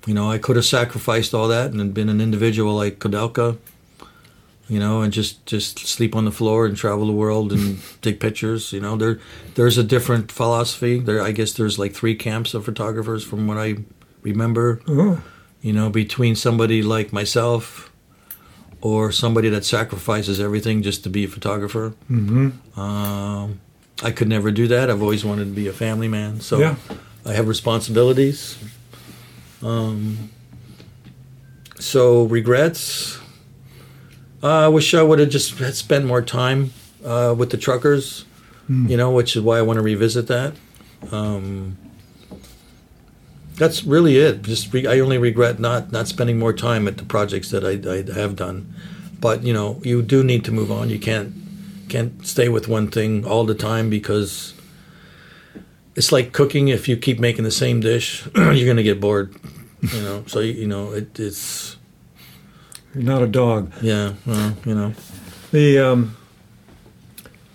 you know, I could have sacrificed all that and been an individual like Koudelka. you know, and just just sleep on the floor and travel the world and take pictures. You know, there there's a different philosophy. There, I guess there's like three camps of photographers from what I remember. Oh, You know, between somebody like myself or somebody that sacrifices everything just to be a photographer. hmm Um, I could never do that. I've always wanted to be a family man. So Yeah. I have responsibilities. Um, so regrets. Uh, I wish I would have just had spent more time uh, with the truckers. You know, which is why I want to revisit that. Um, that's really it. Just re- I only regret not not spending more time at the projects that I, I have done. But you know, you do need to move on. You can't can't stay with one thing all the time because it's like cooking. If you keep making the same dish, you're going to get bored. You know, so you know it, it's You're not a dog. yeah. Well, you know, The um,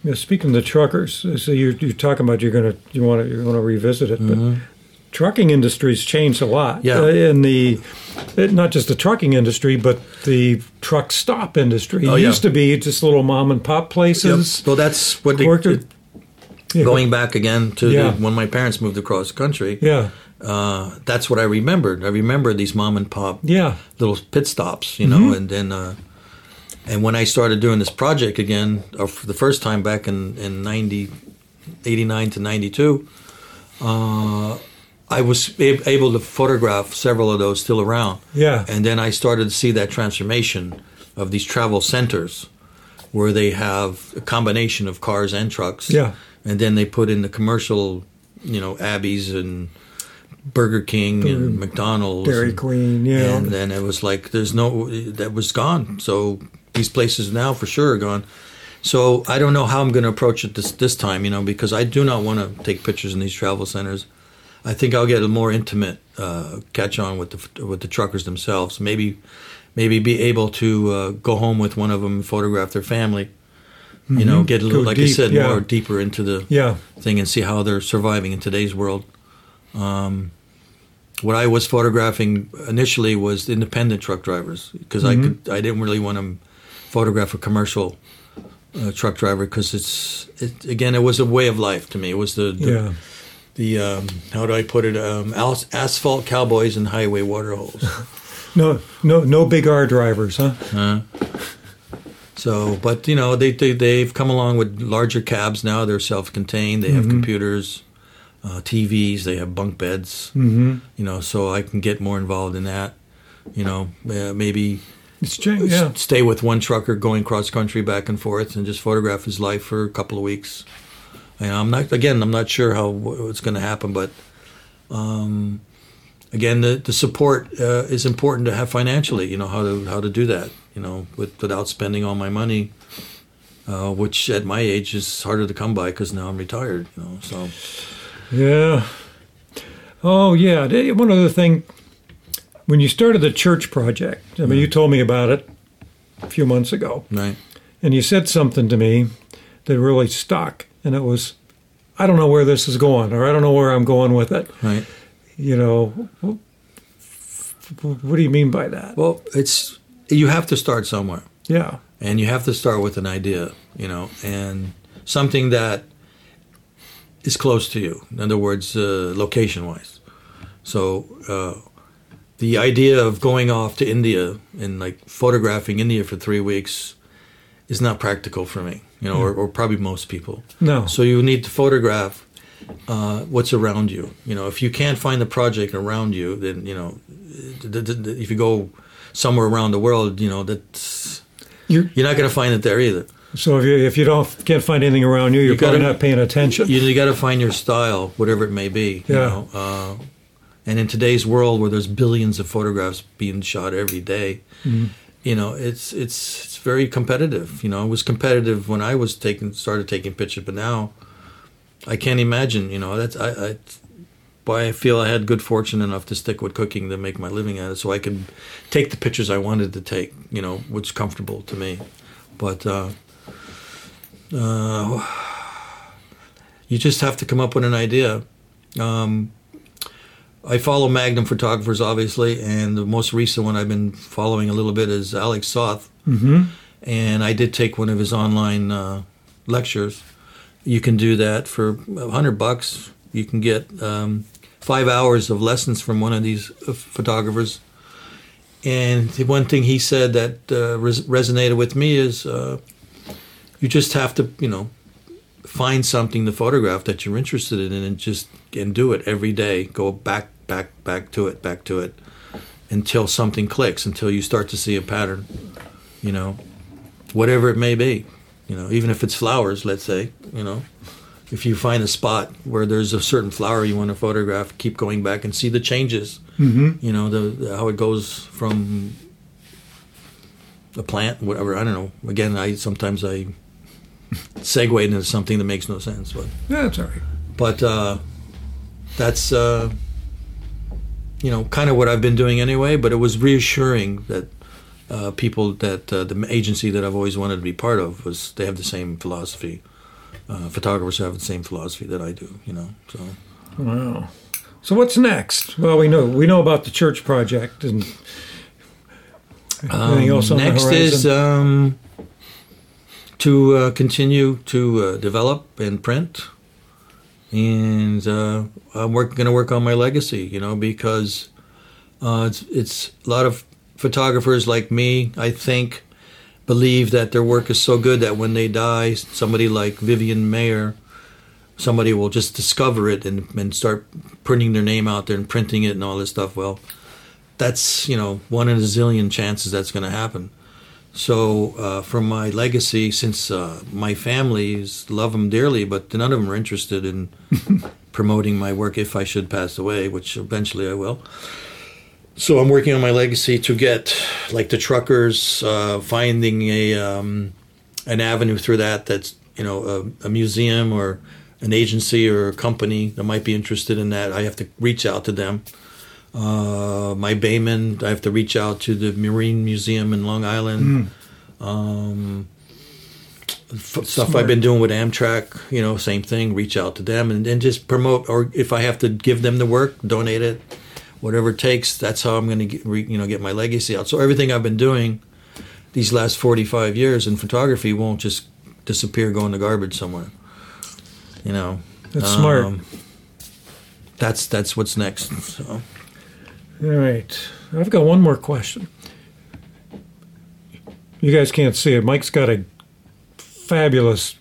you know, speaking of the truckers, so you're, you're talking about you're gonna you want to you want to revisit it, but trucking industry's changed a lot. Mm-hmm. Yeah. Uh, in the not just the trucking industry, but the truck stop industry. Oh, it yeah. used to be just little mom and pop places. Well, that's what they, Worked at- Yeah, going back again to Yeah. the, when my parents moved across the country. Yeah, Uh, that's what I remembered. I remember these mom and pop yeah, little pit stops, you know, and then uh, and when I started doing this project again, or for the first time back in in 90, 89 to ninety two, uh, I was able to photograph several of those still around, yeah. and then I started to see that transformation of these travel centers, where they have a combination of cars and trucks, Yeah. and then they put in the commercial, you know, Arby's and Burger King and McDonald's, Dairy and- Queen. Yeah, and then it was like there's no that was gone so these places now for sure are gone so i don't know how i'm going to approach it this this time you know because i do not want to take pictures in these travel centers i think i'll get a more intimate uh, catch on with the with the truckers themselves maybe maybe be able to uh, go home with one of them and photograph their family you know get a little Mm-hmm. Go like i said yeah. more deeper into the yeah, thing and see how they're surviving in today's world. Um, what I was photographing initially was independent truck drivers because I could I didn't really want to photograph a commercial uh, truck driver because it's it, again it was a way of life to me. It was the the, yeah. The um, how do I put it um, as- asphalt cowboys and highway water holes. No, no, no big R drivers, huh? Uh, so, but you know, they, they they've come along with larger cabs now. They're self-contained. They have computers, uh, TVs. They have bunk beds. Mm-hmm. You know, so I can get more involved in that. You know, uh, maybe It's changed. Yeah, stay with one trucker going cross country back and forth and just photograph his life for a couple of weeks. And I'm not again. I'm not sure how what's going to happen, but um, again, the the support uh, is important to have financially. You know how to how to do that. You know, with, without spending all my money, uh, which at my age is harder to come by because now I'm retired. You know, so yeah. Oh yeah. One other thing, when you started the church project, I mean, you told me about it a few months ago. right. and you said something to me that really stuck and it was i don't know where this is going or i don't know where i'm going with it Right. you know what do you mean by that Well, it's you have to start somewhere. yeah and you have to start with an idea, you know, and something that is close to you. In other words, uh, location-wise. So uh, the idea of going off to India and like photographing India for three weeks is not practical for me, you know, or, or probably most people. no So you need to photograph uh, what's around you. You know, if you can't find the project around you, then you know, if you go somewhere around the world, you know, that's You're- you're not going to find it there either. so if you if you don't can't find anything around you you're You gotta- probably not paying attention You, you got to find your style, whatever it may be. You Yeah. know? uh, and in today's world, where there's billions of photographs being shot every day, Mm-hmm. You know, it's it's it's very competitive. You know, it was competitive when I was taking started taking pictures, but now I can't imagine. You know, that's I. I why I feel I had good fortune enough to stick with cooking to make my living at it, so I could take the pictures I wanted to take. You know, which comfortable to me. But uh, uh, you just have to come up with an idea. Um, I follow Magnum photographers, obviously, and the most recent one I've been following a little bit is Alec Soth. mm-hmm. and I did take one of his online uh, lectures. You can do that for a hundred bucks. You can get um, five hours of lessons from one of these uh, photographers. And the one thing he said that uh, res- resonated with me is uh, you just have to, you know, find something to photograph that you're interested in and just and do it every day. Go back, back, back to it, back to it until something clicks, until you start to see a pattern, you know, whatever it may be, you know, even if it's flowers, let's say, you know, if you find a spot where there's a certain flower you want to photograph, keep going back and see the changes, Mm-hmm. you know, the, the how it goes from the plant, whatever. I don't know. Again, I sometimes I segue into something that makes no sense, but Yeah, that's all right. but uh, that's uh, you know kind of what I've been doing anyway. But it was reassuring that uh, people that uh, the agency that I've always wanted to be part of was they have the same philosophy. Uh, photographers have the same philosophy that I do. You know, so Wow. So what's next? Well, we know we know about the church project and anything else on Um, next the horizon. is um, to uh, continue to uh, develop and print, and uh, I'm work, going to work on my legacy. You know, because uh, it's it's a lot of photographers like me. I think believe that their work is so good that when they die, somebody like Vivian Maier, somebody will just discover it and, and start printing their name out there and printing it and all this stuff. Well, that's you know one in a zillion chances that's going to happen. So uh, from my legacy, since uh, my families love them dearly, but none of them are interested in promoting my work if I should pass away, which eventually I will. So I'm working on my legacy to get like the truckers uh, finding a um, an avenue through that that's you know a, a museum or an agency or a company that might be interested in that. I have to reach out to them uh, my Bayman. I have to reach out to the Marine Museum in Long Island. Um, f- stuff I've been doing with Amtrak, you know, same thing. Reach out to them and then just promote. Or if I have to give them the work, donate it, whatever it takes. That's how I'm going to you know, get my legacy out. So everything I've been doing these last 45 years in photography won't just disappear, go in the garbage somewhere. You know, That's smart. Um, That's that's what's next. So. All right. I've got one more question. You guys can't see it. Mike's got a fabulous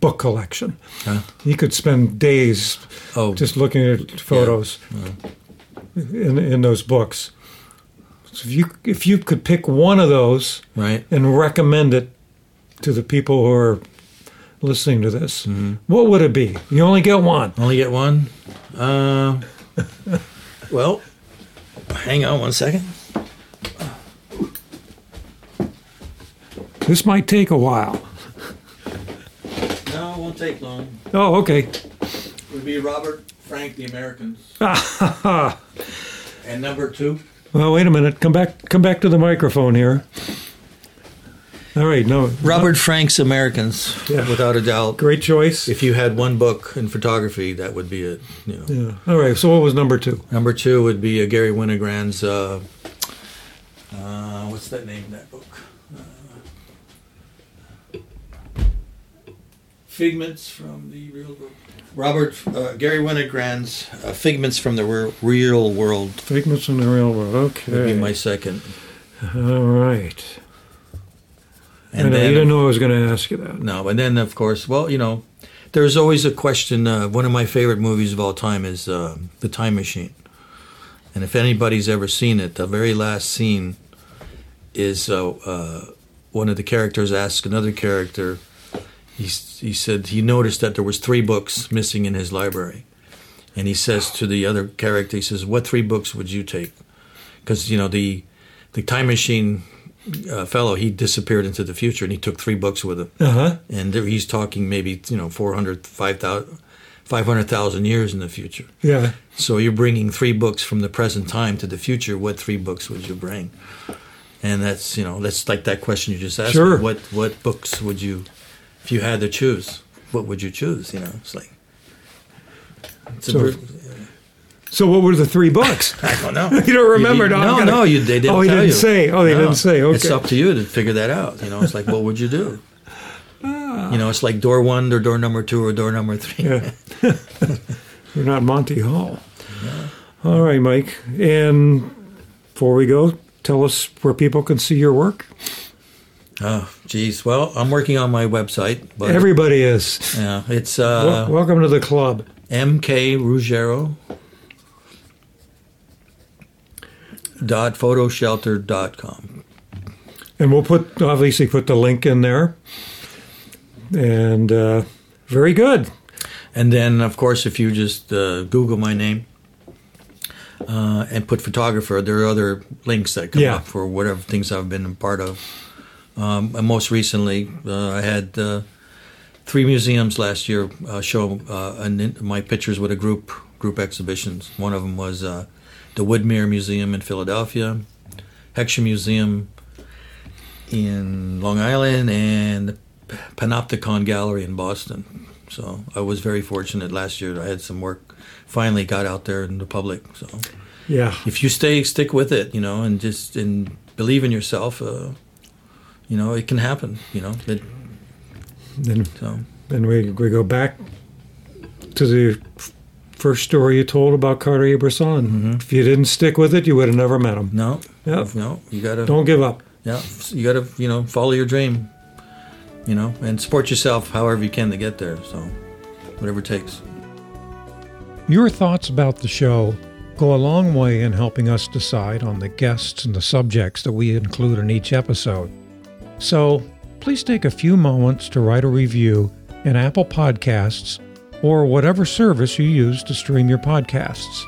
book collection. Huh? He could spend days Oh, just looking at photos in in those books. So if you if you could pick one of those right. and recommend it to the people who are listening to this, what would it be? You only get one. Only get one. Uh, well, hang on one second. This might take a while. No, it won't take long. Oh, okay. It would be Robert Frank, The Americans, well, and number two. Well, wait a minute. Come back. Come back to the microphone here. All right. No, Robert Frank's Americans, Yeah. without a doubt. Great choice. If you had one book in photography, that would be it. You know. Yeah. All right. So what was number two? Number two would be uh, Garry Winogrand's. Uh, uh, what's that name of that book? Uh, Figments from the real world. Robert uh, Garry Winogrand's uh, Figments from the Re- Real World Figments in the real world. Okay. Would be my second. All right. I And know, you didn't know I was going to ask you that. no, and then of course, well, you know, there's always a question. Uh, one of my favorite movies of all time is uh, The Time Machine, and if anybody's ever seen it, the very last scene is uh, uh, one of the characters asks another character. He he said he noticed that there was three books missing in his library, and he says to the other character, he says, "What three books would you take?" Because you know the the time machine uh, fellow he disappeared into the future, and he took three books with him Uh huh. and there, he's talking maybe you know 400 5,000 500,000 years in the future. Yeah. So you're bringing three books from the present time to the future. What three books would you bring? And that's you know that's like that question you just asked. me. Sure. What what books would you, if you had to choose, what would you choose? You know, it's like. It's So- ver- So what were the three books? I don't know. You don't remember? You, No, no, gonna- no, you, they didn't Oh, he tell didn't you. say. Oh, they No. didn't say. It's up to you to figure that out. You know, it's like, what would you do? Ah. You know, it's like door one or door number two or door number three. Yeah. You're not Monty Hall. All right, Mike. And before we go, tell us where people can see your work. Oh, geez. Well, I'm working on my website, but Everybody is. yeah, it's Wel- uh, Welcome to the club. MK Ruggiero dot photoshelter dot com. And we'll put obviously put the link in there. And uh, very good. And then, of course, if you just uh, Google my name uh, and put photographer, there are other links that come Yeah. up for whatever things I've been a part of. Um, and most recently, uh, I had uh, three museums last year uh, show uh, an, my pictures with a group group exhibitions. One of them was uh, the Woodmere Museum in Philadelphia, Heckscher Museum in Long Island, and the Panopticon Gallery in Boston. So I was very fortunate last year. I had some work finally got out there in the public. So Yeah. if you stay stick with it, you know, and just and believe in yourself, uh, you know, it can happen. You know, it, Then so then we we go back to the first story you told about Cartier-Bresson. Mm-hmm. If you didn't stick with it, you would have never met him. no, Yeah. no, you gotta Don't give up. yeah, you gotta you know follow your dream, you know, and support yourself however you can to get there. So whatever it takes. Your thoughts about the show go a long way in helping us decide on the guests and the subjects that we include in each episode. So please take a few moments to write a review in Apple Podcasts or whatever service you use to stream your podcasts.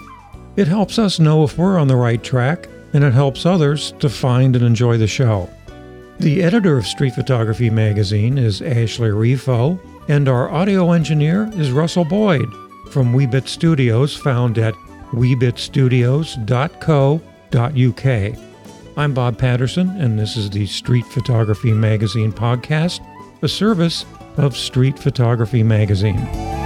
It helps us know if we're on the right track and it helps others to find and enjoy the show. The editor of Street Photography magazine is Ashley Refo, and our audio engineer is Russell Boyd from Weebit Studios, found at weebitstudios.co.uk. I'm Bob Patterson, and this is the Street Photography Magazine podcast, a service of Street Photography Magazine.